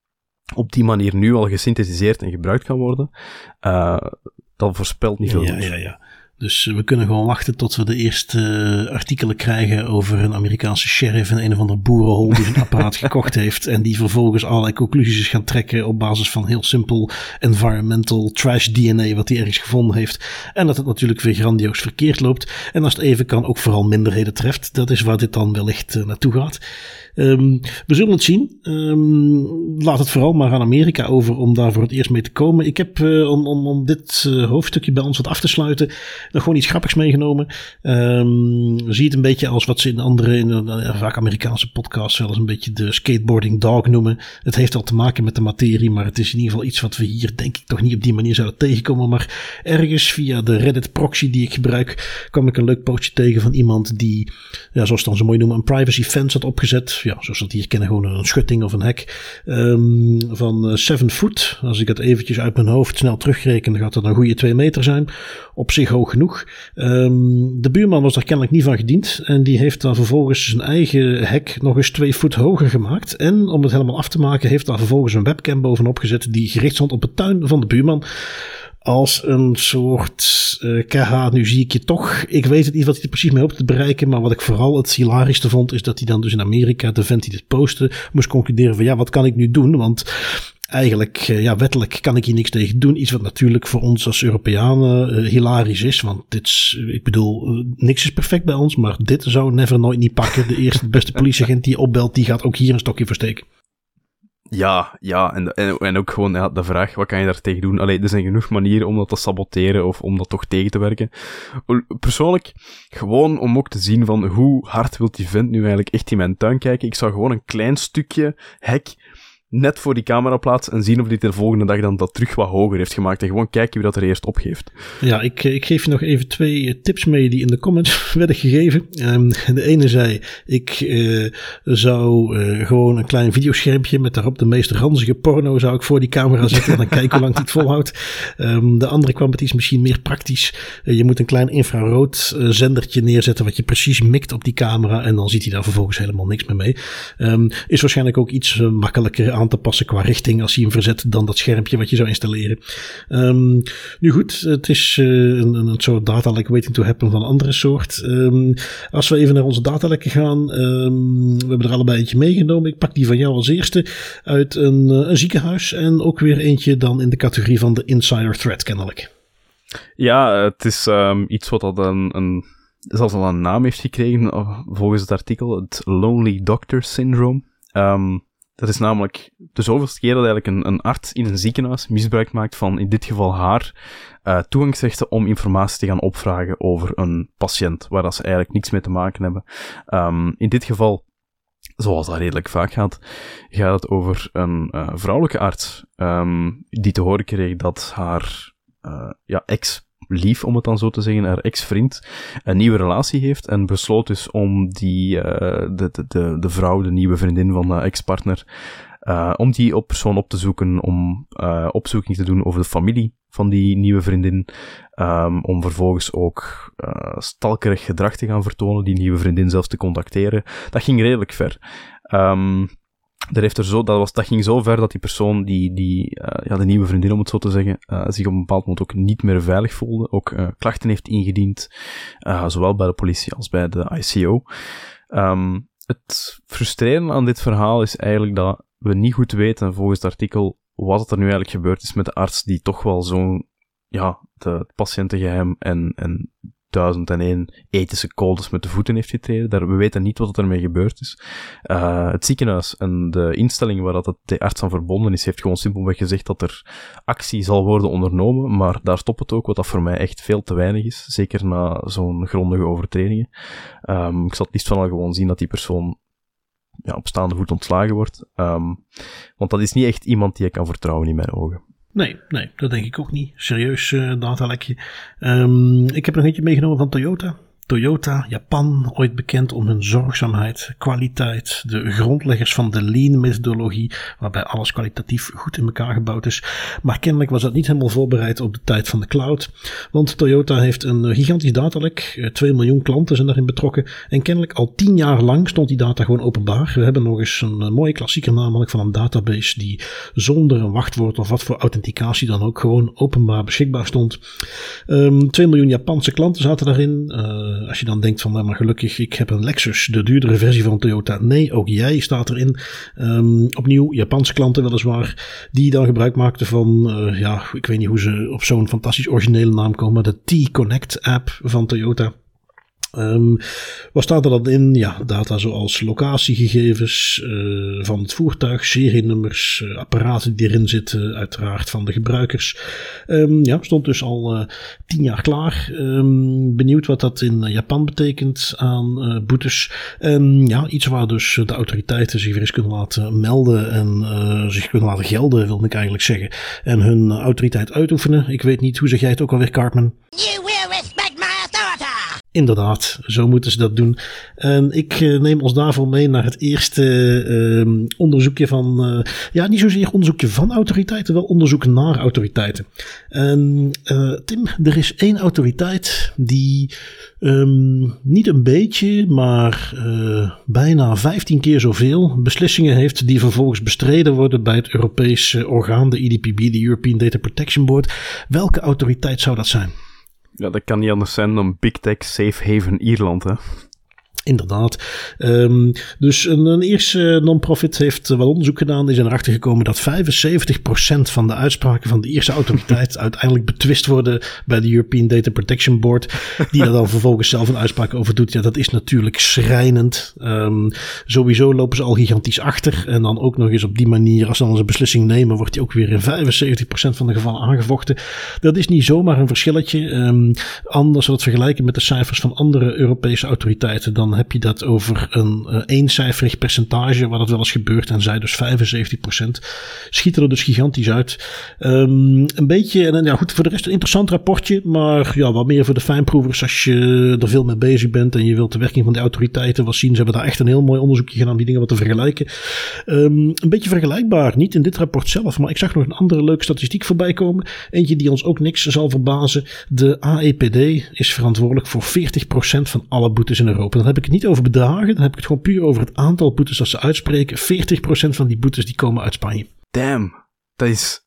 op die manier nu al gesynthetiseerd en gebruikt kan worden, uh, dat voorspelt niet veel. Ja, ja, ja. Dus we kunnen gewoon wachten tot we de eerste uh, artikelen krijgen over een Amerikaanse sheriff en een of ander boerenhol die een apparaat gekocht heeft. En die vervolgens allerlei conclusies gaan trekken op basis van heel simpel environmental trash DNA wat hij ergens gevonden heeft. En dat het natuurlijk weer grandioos verkeerd loopt. En als het even kan ook vooral minderheden treft. Dat is waar dit dan wellicht uh, naartoe gaat. Um, we zullen het zien. Um, laat het vooral maar aan Amerika over om daar voor het eerst mee te komen. Ik heb, uh, om, om, om dit uh, hoofdstukje bij ons wat af te sluiten, nog gewoon iets grappigs meegenomen. Um, zie het een beetje als wat ze in andere, in, vaak Amerikaanse podcasts, eens een beetje de skateboarding dog noemen. Het heeft al te maken met de materie, maar het is in ieder geval iets wat we hier denk ik toch niet op die manier zouden tegenkomen. Maar ergens via de Reddit proxy die ik gebruik, kwam ik een leuk postje tegen van iemand die, ja, zoals dan zo mooi noemen, een privacy fence had opgezet. Ja, zoals het hier kennen, gewoon een schutting of een hek. Um, van 7 foot. Als ik het eventjes uit mijn hoofd snel terugreken, dan gaat dat een goede 2 meter zijn. Op zich hoog genoeg. Um, de buurman was daar kennelijk niet van gediend. En die heeft dan vervolgens zijn eigen hek nog eens 2 voet hoger gemaakt. En om het helemaal af te maken, heeft daar vervolgens een webcam bovenop gezet die gericht stond op het tuin van de buurman als een soort uh, eh, KH, nu zie ik je toch. Ik weet het niet wat hij er precies mee hoopt te bereiken. Maar wat ik vooral het hilarischste vond, is dat hij dan dus in Amerika, de vent die dit postte, moest concluderen van ja, wat kan ik nu doen? Want eigenlijk, uh, ja, wettelijk kan ik hier niks tegen doen. Iets wat natuurlijk voor ons als Europeanen uh, hilarisch is. Want dit is, ik bedoel, niks is perfect bij ons. Maar dit zou Never nooit niet pakken. De eerste beste politieagent die opbelt, die gaat ook hier een stokje versteken. Ja, ja, en, en, ook gewoon de vraag, wat kan je daar tegen doen? Allee, er zijn genoeg manieren om dat te saboteren of om dat toch tegen te werken. Persoonlijk, gewoon om ook te zien van hoe hard wilt die vent nu eigenlijk echt in mijn tuin kijken. Ik zou gewoon een klein stukje hek net voor die camera plaats en zien of hij de volgende dag dan dat terug wat hoger heeft gemaakt. En gewoon kijken wie dat er eerst opgeeft. Ja, ik, ik geef je nog even twee eh, tips mee die in de comments werden gegeven. Um, de ene zei, ik uh, zou gewoon een klein videoschermpje met daarop de meest ranzige porno zou ik voor die camera zetten en dan kijken hoe lang die het volhoudt. Um, de andere kwam met iets misschien meer praktisch. Je moet een klein infrarood zendertje neerzetten wat je precies mikt op die camera en dan ziet hij daar vervolgens helemaal niks meer mee. Um, is waarschijnlijk ook iets makkelijker aan te passen qua richting als hij hem verzet dan dat schermpje wat je zou installeren. Um, nu goed, het is uh, een, een soort datalek waiting to happen van een andere soort. Um, als we even naar onze datalekken gaan, um, we hebben er allebei eentje meegenomen. Ik pak die van jou als eerste uit een, uh, een ziekenhuis en ook weer eentje dan in de categorie van de insider threat kennelijk. Ja, het is iets wat al een, zelfs al een naam heeft gekregen volgens het artikel, het Lonely Doctor Syndrome. Dat is namelijk de zoveelste keer dat eigenlijk een, een arts in een ziekenhuis misbruik maakt van, in dit geval haar, uh, toegangsrechten om informatie te gaan opvragen over een patiënt, waar dat ze eigenlijk niks mee te maken hebben. Um, in dit geval, zoals dat redelijk vaak gaat, gaat het over een uh, vrouwelijke arts, um, die te horen kreeg dat haar uh, ja, ex lief, om het dan zo te zeggen, haar ex-vriend, een nieuwe relatie heeft en besloot dus om die, uh, de, de, de, de vrouw, de nieuwe vriendin van de ex-partner, uh, om die op persoon op te zoeken, om uh, opzoeking te doen over de familie van die nieuwe vriendin, um, om vervolgens ook stalkerig gedrag te gaan vertonen, die nieuwe vriendin zelfs te contacteren. Dat ging redelijk ver. Um, dat, heeft er zo, dat, was, dat ging zo ver dat die persoon, die, die uh, ja, de nieuwe vriendin om het zo te zeggen, uh, zich op een bepaald moment ook niet meer veilig voelde. Ook uh, klachten heeft ingediend, zowel bij de politie als bij de ICO. Ehm, het frustrerende aan dit verhaal is eigenlijk dat we niet goed weten, volgens het artikel, wat er nu eigenlijk gebeurd is met de arts die toch wel zo'n, ja, de patiëntengeheim en, en 1001 ethische codes met de voeten heeft getreden. Daar, we weten niet wat er ermee gebeurd is. Uh, het ziekenhuis en de instelling waar dat de arts aan verbonden is, heeft gewoon simpelweg gezegd dat er actie zal worden ondernomen, maar daar stopt het ook, wat dat voor mij echt veel te weinig is. Zeker na zo'n grondige overtredingen. Um, ik zal het liefst van al gewoon zien dat die persoon ja, op staande voet ontslagen wordt. Um, want dat is niet echt iemand die ik kan vertrouwen in mijn ogen. Nee, nee, dat denk ik ook niet. Serieus uh, datalekje. Um, ik heb nog eentje meegenomen van Toyota. Toyota, Japan, ooit bekend om hun zorgzaamheid, kwaliteit, de grondleggers van de lean-methodologie, waarbij alles kwalitatief goed in elkaar gebouwd is. Maar kennelijk was dat niet helemaal voorbereid op de tijd van de cloud, want Toyota heeft een gigantisch datalek, 2 eh, miljoen klanten zijn daarin betrokken en kennelijk al 10 jaar lang stond die data gewoon openbaar. We hebben nog eens een mooie klassieker namelijk van een database die zonder een wachtwoord of wat voor authenticatie dan ook gewoon openbaar beschikbaar stond. Um, ehm, 2 miljoen Japanse klanten zaten daarin. Eh, als je dan denkt van, nou, maar gelukkig, ik heb een Lexus, de duurdere versie van Toyota. Nee, ook jij staat erin. Um, opnieuw, Japanse klanten weliswaar, die dan gebruik maakten van, uh, ja, ik weet niet hoe ze op zo'n fantastisch originele naam komen, de T-Connect app van Toyota. Um, wat staat er dan in? Ja, data zoals locatiegegevens uh, van het voertuig, serienummers, uh, apparaten die erin zitten, uiteraard van de gebruikers. Um, ja, stond dus al uh, tien jaar klaar. Um, benieuwd wat dat in Japan betekent aan boetes. Ja, iets waar dus de autoriteiten zich weer eens kunnen laten melden en zich kunnen laten gelden, wil ik eigenlijk zeggen. En hun autoriteit uitoefenen. Ik weet niet, hoe zeg jij het ook alweer, Cartman? Inderdaad, zo moeten ze dat doen. En ik eh, neem ons daarvoor mee naar het eerste uh, onderzoekje van, uh, ja, niet zozeer onderzoekje van autoriteiten, wel onderzoek naar autoriteiten. En uh, Tim, er is één autoriteit die um, niet een beetje, maar bijna 15 keer zoveel beslissingen heeft die vervolgens bestreden worden bij het Europese orgaan, de EDPB, de European Data Protection Board. Welke autoriteit zou dat zijn? Ja, dat kan niet anders zijn dan Big Tech Safe Haven Ierland, hè. Inderdaad. Um, dus een, een Ierse non-profit heeft wel onderzoek gedaan. Die zijn erachter gekomen dat 75% van de uitspraken van de Ierse autoriteit uiteindelijk betwist worden bij de European Data Protection Board. Die daar dan vervolgens zelf een uitspraak over doet. Ja, dat is natuurlijk schrijnend. Um, sowieso lopen ze al gigantisch achter. En dan ook nog eens op die manier, als ze dan een beslissing nemen, wordt die ook weer in 75% van de gevallen aangevochten. Dat is niet zomaar een verschilletje. Um, anders we het vergelijken met de cijfers van andere Europese autoriteiten, dan heb je dat over een uh, eencijferig percentage, waar dat wel eens gebeurt. En zij dus 75%. Schieten er dus gigantisch uit. Um, een beetje, en ja goed, voor de rest een interessant rapportje. Maar ja, wat meer voor de fijnproevers als je er veel mee bezig bent. En je wilt de werking van de autoriteiten wat zien. Ze hebben daar echt een heel mooi onderzoekje gedaan die dingen wat te vergelijken. Um, een beetje vergelijkbaar. Niet in dit rapport zelf, maar ik zag nog een andere leuke statistiek voorbij komen. Eentje die ons ook niks zal verbazen. De AEPD is verantwoordelijk voor 40% van alle boetes in Europa. Dat heb ik niet over bedragen, dan heb ik het gewoon puur over het aantal boetes dat ze uitspreken. 40% van die boetes die komen uit Spanje. Damn, dat is,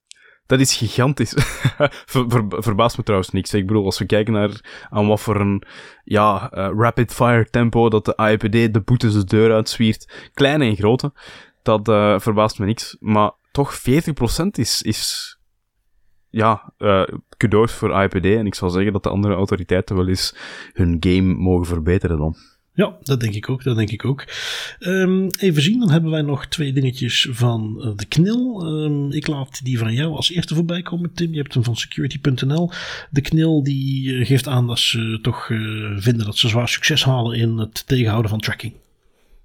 dat is gigantisch. ver, ver, verbaast me trouwens niks. Ik bedoel, als we kijken naar aan wat voor een ja, uh, rapid fire tempo dat de AIPD de boetes de deur uitzwiert, kleine en grote, dat uh, verbaast me niks. Maar toch 40% is, is ja, uh, kudo's voor IPD. En ik zal zeggen dat de andere autoriteiten wel eens hun game mogen verbeteren dan. Ja, dat denk ik ook. Dat denk ik ook. Um, even zien, dan hebben wij nog twee dingetjes van uh, de KNIL. Um, ik laat die van jou als eerste voorbij komen, Tim. Je hebt hem van security.nl. De KNIL die uh, geeft aan dat ze toch uh, vinden dat ze zwaar succes halen in het tegenhouden van tracking.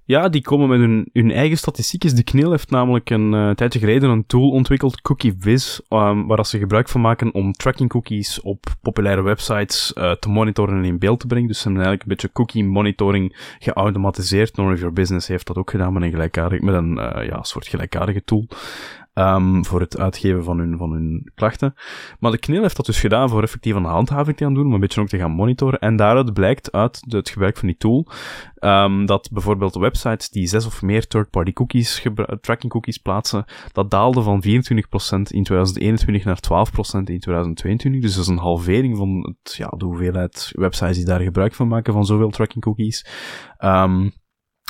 Ja, die komen met hun, hun eigen statistiekjes. De KNIL heeft namelijk een uh, tijdje geleden een tool ontwikkeld, CookieViz, um, waar ze gebruik van maken om tracking cookies op populaire websites uh, te monitoren en in beeld te brengen. Dus ze hebben eigenlijk een beetje cookie monitoring geautomatiseerd. None of Your Business heeft dat ook gedaan met een, gelijkaardig, met een uh, ja, soort gelijkaardige tool um, voor het uitgeven van hun, van hun klachten. Maar de KNIL heeft dat dus gedaan voor effectief een handhaving te gaan doen, maar een beetje ook te gaan monitoren. En daaruit blijkt uit het gebruik van die tool um, dat bijvoorbeeld websites die zes of meer third-party cookies, tracking cookies plaatsen, dat daalde van 24% in 2021 naar 12% in 2022. Dus dat is een halvering van het, ja, de hoeveelheid websites die daar gebruik van maken van zoveel tracking cookies. Um,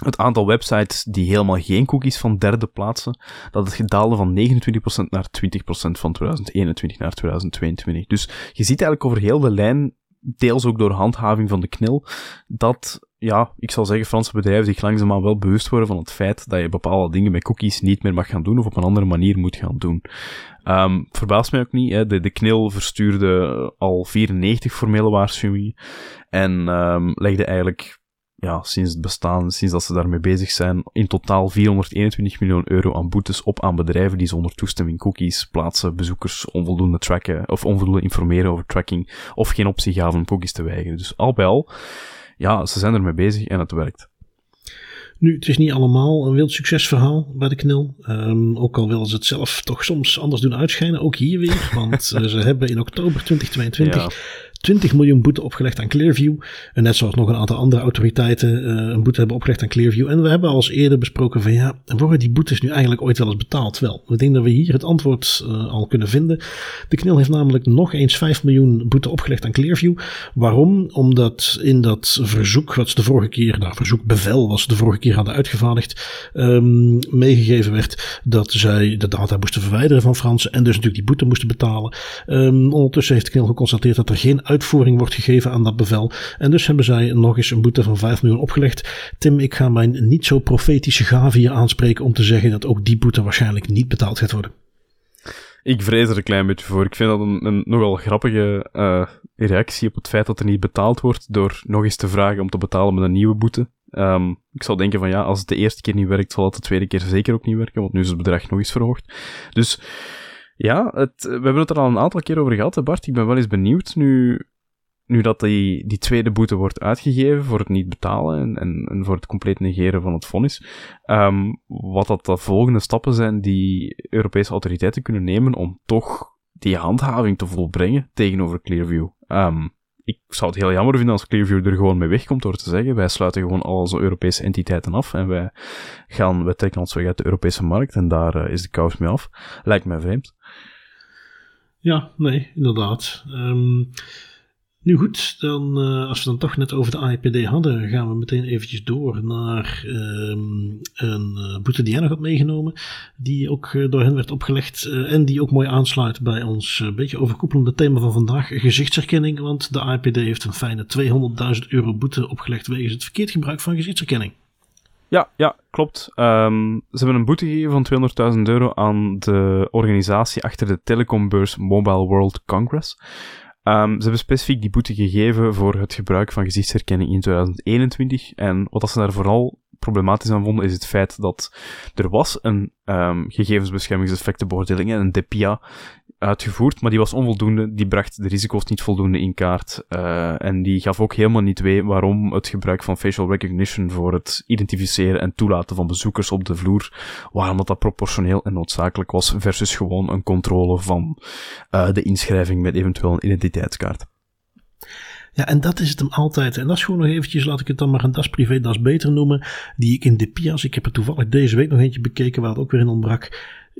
het aantal websites die helemaal geen cookies van derde plaatsen, dat het daalde van 29% naar 20% van 2021 naar 2022. Dus je ziet eigenlijk over heel de lijn, deels ook door handhaving van de knil, dat, ja, ik zal zeggen, Franse bedrijven zich langzaamaan wel bewust worden van het feit dat je bepaalde dingen met cookies niet meer mag gaan doen of op een andere manier moet gaan doen. Um, verbaast mij ook niet, hè. De, de knil verstuurde al 94 formele waarschuwingen en um, legde eigenlijk ja, sinds het bestaan, sinds dat ze daarmee bezig zijn, in totaal 421 miljoen euro aan boetes op aan bedrijven die zonder toestemming cookies plaatsen, bezoekers onvoldoende tracken, of onvoldoende informeren over tracking, of geen optie gaven om cookies te weigeren. Dus al bij al, ja, ze zijn ermee bezig en het werkt. Nu, het is niet allemaal een wild succesverhaal bij de knil. Um, ook al willen ze het zelf toch soms anders doen uitschijnen. Ook hier weer. Want uh, ze hebben in oktober 2022 ja. 20 miljoen boete opgelegd aan Clearview. En net zoals nog een aantal andere autoriteiten uh, een boete hebben opgelegd aan Clearview. En we hebben al eens eerder besproken van ja, worden die boetes nu eigenlijk ooit wel eens betaald? Wel, we denken dat we hier het antwoord uh, al kunnen vinden. De KNIL heeft namelijk nog eens 5 miljoen boete opgelegd aan Clearview. Waarom? Omdat in dat verzoek, wat ze de vorige keer, nou verzoekbevel was de vorige keer hadden uitgevaardigd, um, meegegeven werd dat zij de data moesten verwijderen van Fransen en dus natuurlijk die boete moesten betalen. Um, ondertussen heeft de KNIL geconstateerd dat er geen uitvoering wordt gegeven aan dat bevel. En dus hebben zij nog eens een boete van 5 miljoen opgelegd. Tim, ik ga mijn niet zo profetische gave hier aanspreken om te zeggen dat ook die boete waarschijnlijk niet betaald gaat worden. Ik vrees er een klein beetje voor. Ik vind dat een, nogal grappige uh, reactie op het feit dat er niet betaald wordt door nog eens te vragen om te betalen met een nieuwe boete. Um, ik zou denken van ja, als het de eerste keer niet werkt, zal het de tweede keer zeker ook niet werken, want nu is het bedrag nog eens verhoogd. Dus ja, het, we hebben het er al een aantal keer over gehad, Bart. Ik ben wel eens benieuwd nu, nu dat die, die tweede boete wordt uitgegeven voor het niet betalen en, en, en voor het compleet negeren van het vonnis, um, wat dat de volgende stappen zijn die Europese autoriteiten kunnen nemen om toch die handhaving te volbrengen tegenover Clearview. Um, ik zou het heel jammer vinden als Clearview er gewoon mee wegkomt door te zeggen, wij sluiten gewoon al onze Europese entiteiten af en wij gaan, wij trekken ons weg uit de Europese markt en daar uh, is de kous mee af. Lijkt mij vreemd. Ja, nee, inderdaad. Um, nu goed, dan, uh, als we dan toch net over de AIPD hadden, gaan we meteen eventjes door naar um, een uh, boete die jij nog had meegenomen, die ook uh, door hen werd opgelegd en die ook mooi aansluit bij ons beetje overkoepelende thema van vandaag, gezichtsherkenning, want de AIPD heeft een fijne 200.000 euro boete opgelegd wegens het verkeerd gebruik van gezichtsherkenning. Ja, ja, klopt. Um, ze hebben een boete gegeven van 200.000 euro aan de organisatie achter de telecombeurs Mobile World Congress. Um, ze hebben specifiek die boete gegeven voor het gebruik van gezichtsherkenning in 2021. En wat ze daar vooral problematisch aan vonden, is het feit dat er was een um, gegevensbeschermingseffectenbeoordeling, een DPIA, uitgevoerd, maar die was onvoldoende. Die bracht de risico's niet voldoende in kaart. Uh, en die gaf ook helemaal niet wee waarom het gebruik van facial recognition voor het identificeren en toelaten van bezoekers op de vloer, waarom dat, dat proportioneel en noodzakelijk was versus gewoon een controle van uh, de inschrijving met eventueel een identiteitskaart. Ja, en dat is het hem altijd. En dat is gewoon nog eventjes, laat ik het dan maar een das privé, das beter noemen. Die ik in de PIA's, ik heb er toevallig deze week nog eentje bekeken waar het ook weer in ontbrak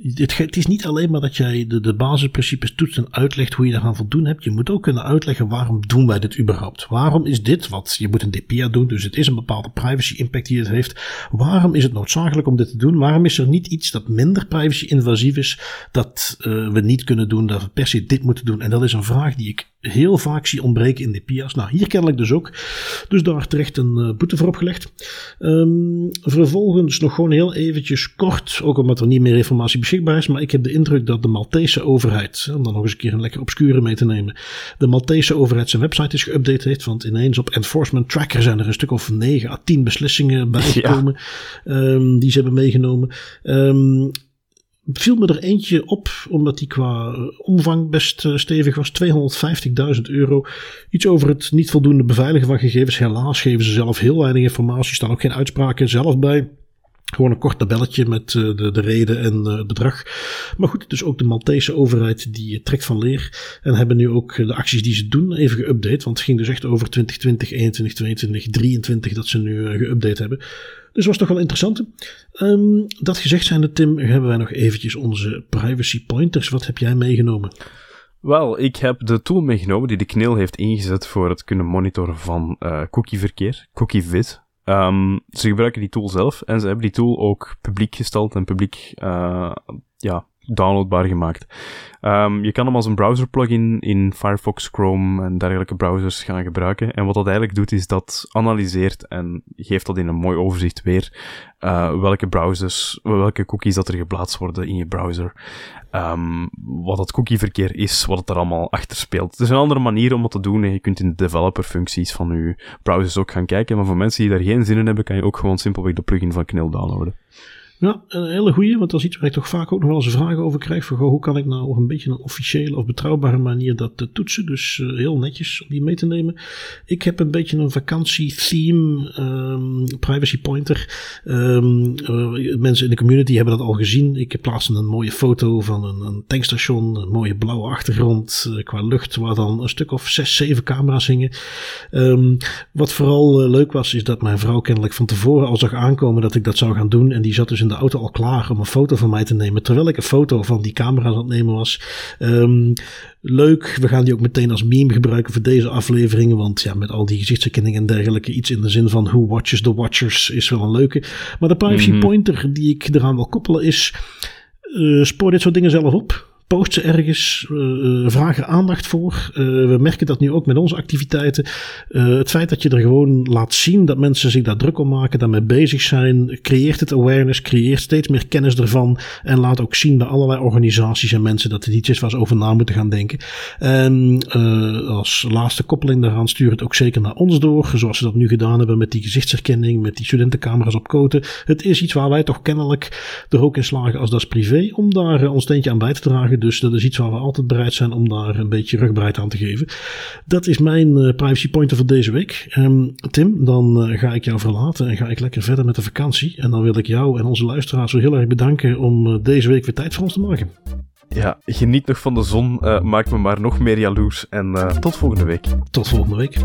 het, het, is niet alleen maar dat jij de, de basisprincipes toetst en uitlegt hoe je eraan voldoen hebt. Je moet ook kunnen uitleggen waarom doen wij dit überhaupt. Waarom is dit wat je moet een DPA doen, dus het is een bepaalde privacy impact die het heeft. Waarom is het noodzakelijk om dit te doen? Waarom is er niet iets dat minder privacy invasief is, dat uh, we niet kunnen doen, dat we per se dit moeten doen? En dat is een vraag die ik heel vaak zie ontbreken in DPA's. Nou, hier kennelijk dus ook. Dus daar terecht een uh, boete voor opgelegd. Um, vervolgens nog gewoon heel eventjes kort, ook omdat er niet meer informatie beschikbaar is, maar ik heb de indruk dat de Maltese overheid, om dan nog eens een keer een lekker obscure mee te nemen, de Maltese overheid zijn website is geüpdate heeft, want ineens op Enforcement Tracker zijn er een stuk of 9 à 10 beslissingen bijgekomen ja. um, die ze hebben meegenomen. Um, viel me er eentje op, omdat die qua omvang best uh, stevig was. 250.000 euro. Iets over het niet voldoende beveiligen van gegevens. Helaas geven ze zelf heel weinig informatie. Staan ook geen uitspraken zelf bij. Gewoon een kort tabelletje met uh, de, de reden en het bedrag. Maar goed, dus ook de Maltese overheid die trekt van leer. En hebben nu ook de acties die ze doen even geüpdate. Want het ging dus echt over 2020, 21, 22, 23 dat ze nu geüpdate hebben. Dus was toch wel interessant. Um, dat gezegd zijnde, Tim, hebben wij nog eventjes onze privacy pointers. Wat heb jij meegenomen? Wel, ik heb de tool meegenomen die de KNIL heeft ingezet voor het kunnen monitoren van uh, cookieverkeer, CookieVid. Um, ze gebruiken die tool zelf en ze hebben die tool ook publiek gesteld en publiek uh, ja, downloadbaar gemaakt. Um, je kan hem als een browser plugin in Firefox, Chrome en dergelijke browsers gaan gebruiken. En wat dat eigenlijk doet, is dat analyseert en geeft dat in een mooi overzicht weer uh, welke browsers, welke cookies dat er geplaatst worden in je browser. Um, wat het cookieverkeer is, wat het er allemaal achter speelt. Het is een andere manier om dat te doen. Je kunt in de developer-functies van je browsers ook gaan kijken. Maar voor mensen die daar geen zin in hebben, kan je ook gewoon simpelweg de plugin van Knil downloaden. Ja, een hele goeie, want dat is iets waar ik toch vaak ook nog wel eens vragen over krijg. Van, goh, hoe kan ik nou op een beetje een officiële of betrouwbare manier dat uh, toetsen? Dus uh, heel netjes om die mee te nemen. Ik heb een beetje een vakantie-theme, um, privacy pointer. Um, uh, mensen in de community hebben dat al gezien. Ik plaatste een mooie foto van een, een tankstation, een mooie blauwe achtergrond qua lucht, waar dan een stuk of zes, zeven camera's hingen. Um, wat vooral leuk was, is dat mijn vrouw kennelijk van tevoren al zag aankomen dat ik dat zou gaan doen. En die zat dus in de auto al klaar om een foto van mij te nemen. Terwijl ik een foto van die camera aan het nemen was. Um, leuk. We gaan die ook meteen als meme gebruiken voor deze afleveringen. Want ja, met al die gezichtsherkenning en dergelijke. Iets in de zin van Who Watches the Watchers is wel een leuke. Maar de privacy mm -hmm. pointer die ik eraan wil koppelen is. Uh, spoor dit soort dingen zelf op post ze ergens, uh, vraag er aandacht voor. we merken dat nu ook met onze activiteiten. het feit dat je er gewoon laat zien dat mensen zich daar druk om maken, daarmee bezig zijn, creëert het awareness, creëert steeds meer kennis ervan en laat ook zien bij allerlei organisaties en mensen dat het iets is waar ze over na moeten gaan denken. En als laatste koppeling daaraan stuur het ook zeker naar ons door, zoals we dat nu gedaan hebben met die gezichtsherkenning, met die studentencamera's op koten. Het is iets waar wij toch kennelijk er ook in slagen als dat is privé om daar ons steentje aan bij te dragen. Dus dat is iets waar we altijd bereid zijn om daar een beetje rugbreid aan te geven. Dat is mijn uh, privacy pointer voor deze week. Um, Tim, dan uh, ga ik jou verlaten en ga ik lekker verder met de vakantie. En dan wil ik jou en onze luisteraars zo heel erg bedanken om uh, deze week weer tijd voor ons te maken. Ja, geniet nog van de zon. maak me maar nog meer jaloers. En tot volgende week. Tot volgende week.